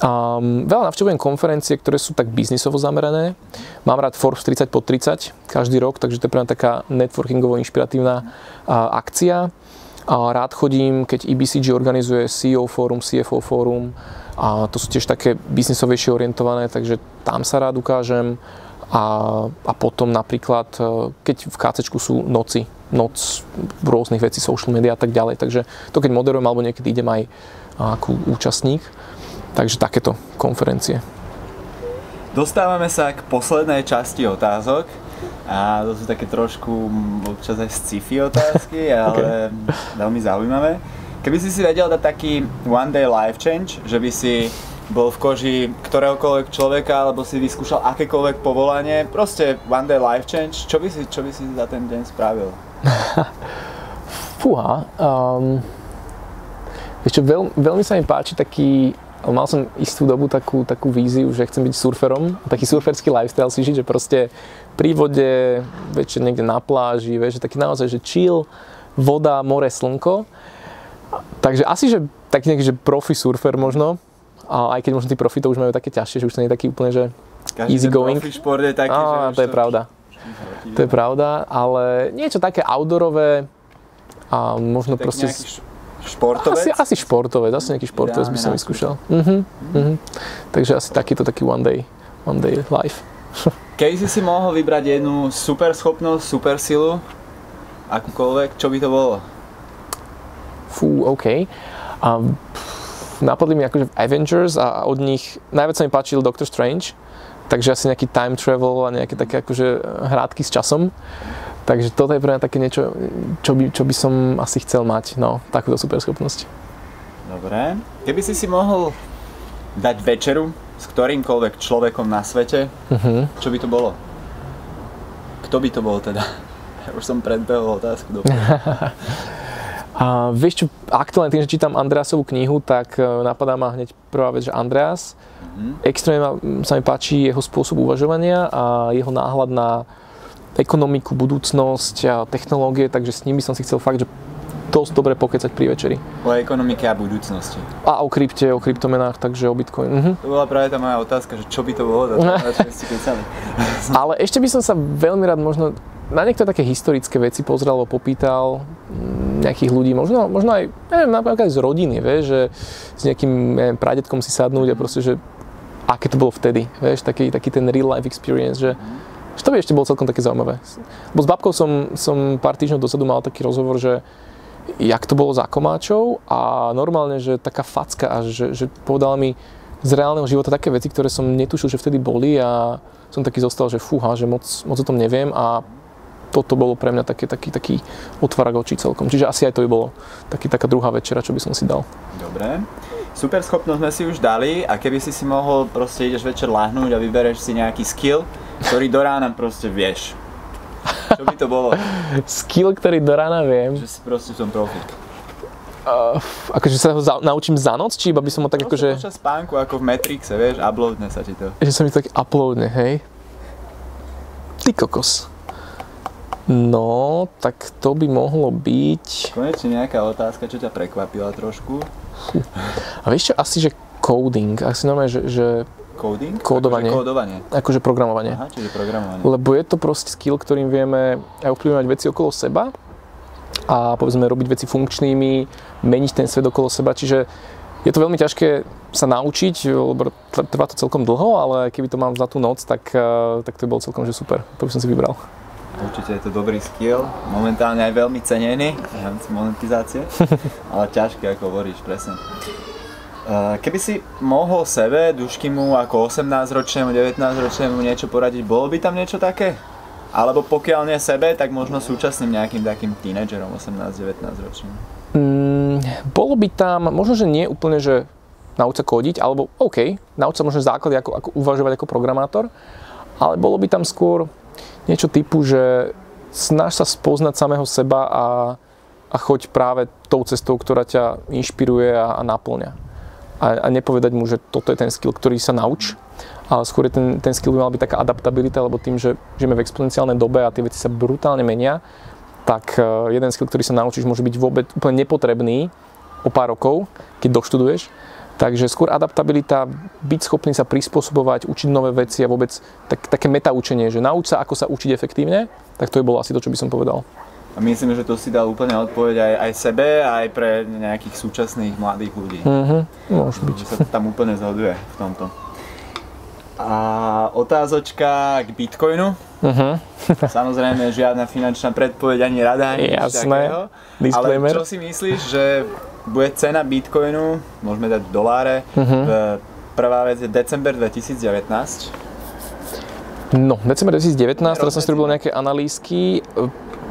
Um, veľa navštevujem konferencie, ktoré sú tak biznisovo zamerané. Mám rád Forbes 30 pod 30 každý rok, takže to je pre mňa taká networkingovo inšpiratívna uh, akcia. A rád chodím, keď EBCG organizuje CEO fórum, CFO fórum a to sú tiež také biznisovejšie orientované, takže tam sa rád ukážem. A, a potom napríklad, e, keď v KC sú noci, noc rôznych vecí, social media a tak ďalej. Takže to keď moderujem alebo niekedy idem aj ako účastník. Takže takéto konferencie. Dostávame sa k poslednej časti otázok. A to sú také trošku občas aj sci-fi otázky, ale okay. veľmi zaujímavé. Keby si si vedel dať taký one day life change, že by si bol v koži ktoréhokoľvek človeka, alebo si vyskúšal akékoľvek povolanie, proste one day life change, čo by si, čo by si za ten deň spravil? Fúha, um, ešte veľ, veľmi sa mi páči taký mal som istú dobu takú, takú víziu, že chcem byť surferom, taký surferský lifestyle si žiť, že proste pri vode, večer niekde na pláži, vieš, že taký naozaj, že chill, voda, more, slnko. Takže asi, že taký nejaký, že profi surfer možno, a aj keď možno tí profi to už majú také ťažšie, že už to nie je taký úplne, že Každý easy going. profi šport je taký, že Á, už to je pravda. To je pravda, ale niečo také outdoorové a možno Taký proste... nejaký športovec? Asi, asi športovec, asi nejaký športovec by som vyskúšal. Uh-huh, uh-huh. Takže asi takýto taký one day, one day life. Keď si si mohol vybrať jednu super schopnosť, super silu, akúkoľvek, čo by to bolo? Fú, OK. A pff, napadli mi akože Avengers a od nich najviac sa mi páčil Doctor Strange, takže asi nejaký time travel a nejaké také akože hrátky s časom. Takže toto je pre mňa také niečo, čo by, čo by som asi chcel mať, no, takúto super schopnosť. Dobre. Keby si si mohol dať večeru s ktorýmkoľvek človekom na svete, Uh-huh. čo by to bolo? Kto by to bol teda? Ja už som predbehol otázku. A vieš čo, aktuálne tým, že čítam Andreasovú knihu, tak e, napadá ma hneď prvá vec, že Andreas. Mhm. Extrémne sa mi páči jeho spôsob uvažovania a jeho náhľad na ekonomiku, budúcnosť a technológie, takže s by som si chcel fakt, že dosť dobre pokecať pri večeri. O ekonomike a budúcnosti. A o krypte, o kryptomenách, takže o Bitcoin. Mhm. To bola práve tá moja otázka, že čo by to bolo, to čo ste kecali. Ale ešte by som sa veľmi rád možno na niektoré také historické veci pozrel alebo popýtal mm, nejakých ľudí, možno, možno aj, neviem, napríklad aj z rodiny, vieš, že s nejakým neviem, pradetkom si sadnúť a proste, že aké to bolo vtedy, vieš, taký, taký ten real life experience, že, že to by ešte bolo celkom také zaujímavé. Bo s babkou som, som pár týždňov dozadu mal taký rozhovor, že jak to bolo za komáčov a normálne, že taká facka až, že, že povedala mi z reálneho života také veci, ktoré som netušil, že vtedy boli a som taký zostal, že fúha, že moc, moc o tom neviem a toto bolo pre mňa taký, taký, taký otvárak očí celkom. Čiže asi aj to by bolo taký, taká druhá večera, čo by som si dal. Dobre. Super schopnosť sme si už dali a keby si si mohol, proste ideš večer láhnuť a vybereš si nejaký skill, ktorý do rána proste vieš. Čo by to bolo? Skill, ktorý do rána viem, Že si proste v tom profik. uh, akože sa ho za, naučím za noc, či iba by som ho tak Proste akože, počas spánku, ako v Matrixe, vieš, uploadne sa ti to. že sa mi to tak uploadne, hej? Ty kokos. No, tak to by mohlo byť... Konečne nejaká otázka, čo ťa prekvapila trošku. A vieš čo, asi že coding, asi normálne, že, že Coding? Kódovanie. Akože kódovanie. akože programovanie. Aha, čiže programovanie. Lebo je to proste skill, ktorým vieme aj ovplyvňovať veci okolo seba a povedzme robiť veci funkčnými, meniť ten svet okolo seba, čiže je to veľmi ťažké sa naučiť, lebo tr- trvá to celkom dlho, ale keby to mám za tú noc, tak, eh, tak to by bolo celkom že super, to by som si vybral. Určite je to dobrý skill, momentálne aj veľmi cenený v rámci monetizácie, ale ťažké, ako hovoríš, presne. Uh, Keby si mohol sebe, Duškimu, ako 18-ročnému, 19-ročnému niečo poradiť, bolo by tam niečo také? Alebo pokiaľ nie sebe, tak možno súčasným nejakým takým tínedžerom 18-19 ročným. Mm, bolo by tam, možno, že nie úplne, že nauč sa kódiť, alebo OK, nauč sa možno základy, ako, ako uvažovať ako programátor, ale bolo by tam skôr niečo typu, že snaž sa spoznať samého seba a, a choď práve tou cestou, ktorá ťa inšpiruje a, a naplňa. A, a nepovedať mu, že toto je ten skill, ktorý sa nauč, ale skôr ten, ten skill by mal byť taká adaptabilita, lebo tým, že žijeme v exponenciálnej dobe a tie veci sa brutálne menia, tak eh, jeden skill, ktorý sa naučíš, môže byť vôbec úplne nepotrebný o pár rokov, keď doštuduješ. Takže skôr adaptabilita, byť schopný sa prispôsobovať, učiť nové veci a vôbec tak, také metaučenie, že nauč sa, ako sa učiť efektívne, tak to je bolo asi to, čo by som povedal. A myslím, že to si dal úplne odpoveď aj, aj sebe, aj pre nejakých súčasných mladých ľudí. Mhm, môže byť. Že sa tam úplne zhoduje v tomto. A otázočka k Bitcoinu. Mhm, Samozrejme, žiadna finančná predpoveď ani rada, ani nič Jasné. takého. Disclaimer. Ale čo si myslíš, že bude cena Bitcoinu, môžeme dať v doláre, Mhm. v prvá vec je december 2019. No, december 2019, teraz som si robil nejaké analýzky.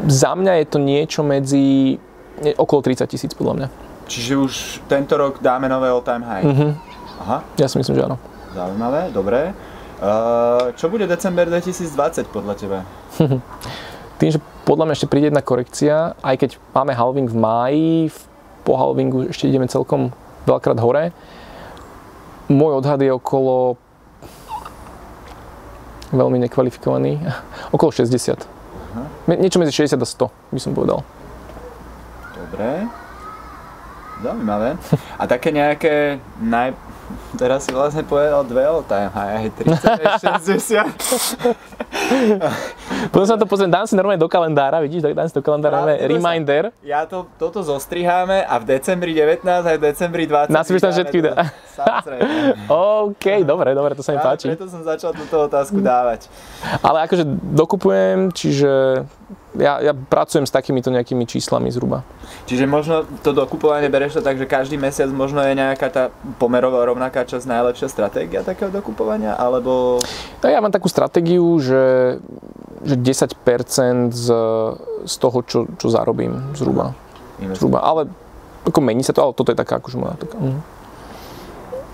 Za mňa je to niečo medzi nie, okolo 30 tisíc podľa mňa. Čiže už tento rok dáme nové all time high. Mhm, Aha, ja si myslím, že áno. zaujímavé, dobré. Uh, čo bude december 2020 podľa teba? Tým, že podľa mňa ešte príde jedna korekcia, aj keď máme halving v máji, po halvingu ešte ideme celkom veľakrát hore. Môj odhad je okolo veľmi nekvalifikovaný, okolo 60. Aha. Niečo medzi 60 a 100 by som povedal. Dobre. Zaujímavé. A také nejaké naj... Teraz si vlastne povedal dve all time high, 30 60. Potom sa to pozriem, dám si normálne do kalendára, vidíš, dám si do kalendára ja, reminder. Sa, ja to, toto zostriháme a v decembri 19 aj v decembri 20. Nasvieš tam všetky Samozrejme. OK, dobre, dobre, to sa mi páči. Preto som začal túto otázku dávať. Ale akože dokupujem, čiže ja, ja pracujem s takýmito nejakými číslami zhruba. Čiže možno to dokupovanie bereš to tak, že každý mesiac možno je nejaká tá pomerovo rovnaká časť najlepšia stratégia takého dokupovania, alebo... No ja mám takú stratégiu, že, že 10% z, z toho, čo, čo zarobím zhruba. zhruba. Ale ako mení sa to, ale toto je taká akože moja taká... Mm.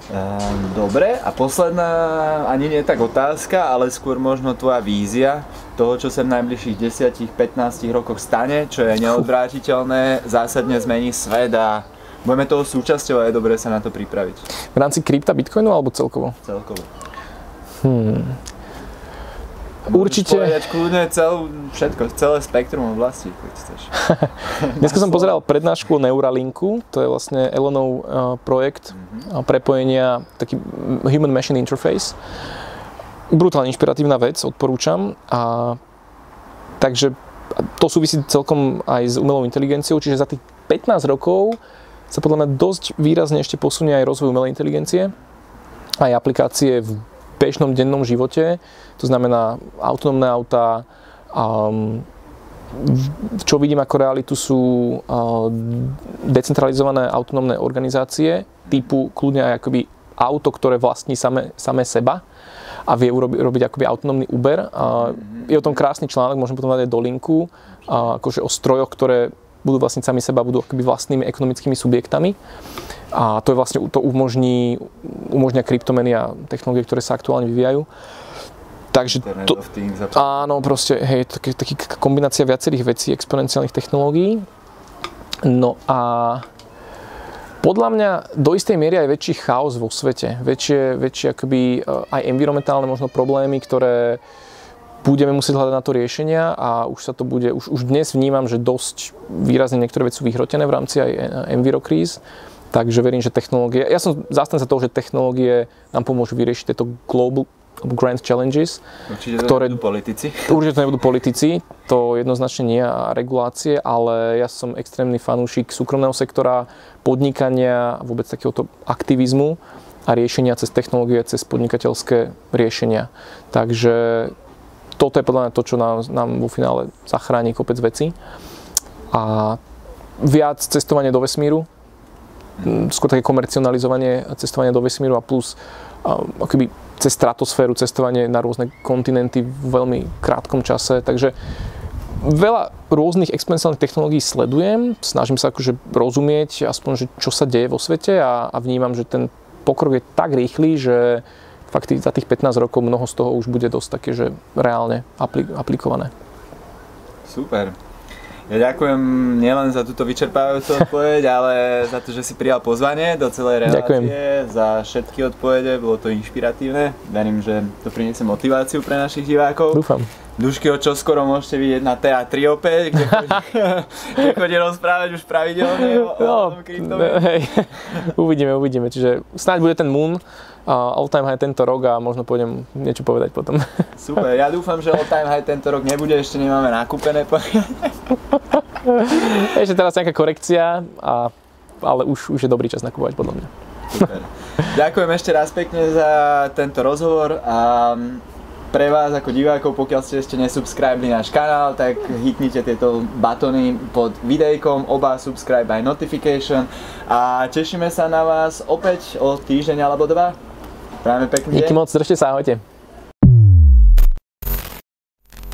Ehm, dobre, a posledná, ani nie tak otázka, ale skôr možno tvoja vízia toho, čo sa v najbližších 10-15 rokoch stane, čo je neodvrátiteľné, zásadne zmení svet a budeme toho súčasťou a je dobré sa na to pripraviť. V rámci krypta Bitcoinu alebo celkovo? Celkovo. Hmm. Určite. Povedať kľudne cel, všetko, celé spektrum oblasti, keď chceš. Dneska som pozeral prednášku o Neuralinku, to je vlastne Elonov uh, projekt uh-huh. prepojenia, taký Human Machine Interface. Brutálne inšpiratívna vec, odporúčam. A, takže to súvisí celkom aj s umelou inteligenciou, čiže za tých 15 rokov sa podľa mňa dosť výrazne ešte posunie aj rozvoj umelej inteligencie, aj aplikácie v bežnom dennom živote, to znamená autonómne autá, um, čo vidím ako realitu sú uh, decentralizované autonómne organizácie typu kľudne aj akoby auto, ktoré vlastní same, same seba a vie urobi, robiť akoby autonómny Uber. Uh, je o tom krásny článok, môžem potom dať aj do linku, uh, akože o strojoch, ktoré budú vlastniť sami seba, budú akoby vlastnými ekonomickými subjektami. A to je vlastne, to umožní, umožňa kryptomeny a technológie, ktoré sa aktuálne vyvíjajú. Takže to, áno, proste, hej, taký, taký kombinácia viacerých vecí, exponenciálnych technológií. No a podľa mňa do istej miery aj väčší chaos vo svete, väčšie, väčšie akoby eh, aj environmentálne možno problémy, ktoré budeme musieť hľadať na to riešenia a už sa to bude, už, už dnes vnímam, že dosť výrazne niektoré veci sú vyhrotené v rámci aj envirokríz. Takže verím, že technológie, ja som zastanca toho, že technológie nám pomôžu vyriešiť tieto global grand challenges. Určite to ktoré, nebudú politici. Určite to nebudú politici, to jednoznačne nie a regulácie, ale ja som extrémny fanúšik súkromného sektora, podnikania, vôbec takéhoto aktivizmu a riešenia cez technológie, cez podnikateľské riešenia. Takže toto je podľa mňa to, čo nám, nám vo finále zachráni kopec veci. A viac cestovanie do vesmíru, skôr také komercionalizovanie cestovania do vesmíru a plus akoby cez stratosféru cestovanie na rôzne kontinenty v veľmi krátkom čase. Takže veľa rôznych exponenciálnych technológií sledujem, snažím sa akože rozumieť aspoň, že čo sa deje vo svete a, a vnímam, že ten pokrok je tak rýchly, že fakt za tých 15 rokov mnoho z toho už bude dosť také, že reálne aplikované. Super. Ja ďakujem nielen za túto vyčerpávajúcu odpoveď, ale za to, že si prijal pozvanie do celej relácie, ďakujem. za všetky odpovede, bolo to inšpiratívne. Verím, že to priniesie motiváciu pre našich divákov. Dúfam. Duškyho čo skoro môžete vidieť na teatri opäť, kde chodí, kde chodí rozprávať už pravidelne o, no, o hej. uvidíme, uvidíme. Čiže snáď bude ten Moon, all time high tento rok a možno pôjdem niečo povedať potom. Super, ja dúfam, že all time high tento rok nebude, ešte nemáme nakúpené. ešte teraz nejaká korekcia, a, ale už, už je dobrý čas nakúpovať podľa mňa. Super. Ďakujem ešte raz pekne za tento rozhovor a pre vás ako divákov, pokiaľ ste ešte nesubscribili náš kanál, tak hitnite tieto batony pod videjkom, oba subscribe aj notification a tešíme sa na vás opäť o týždeň alebo dva. Prajeme pekný Díky moc, držte sa, ahojte.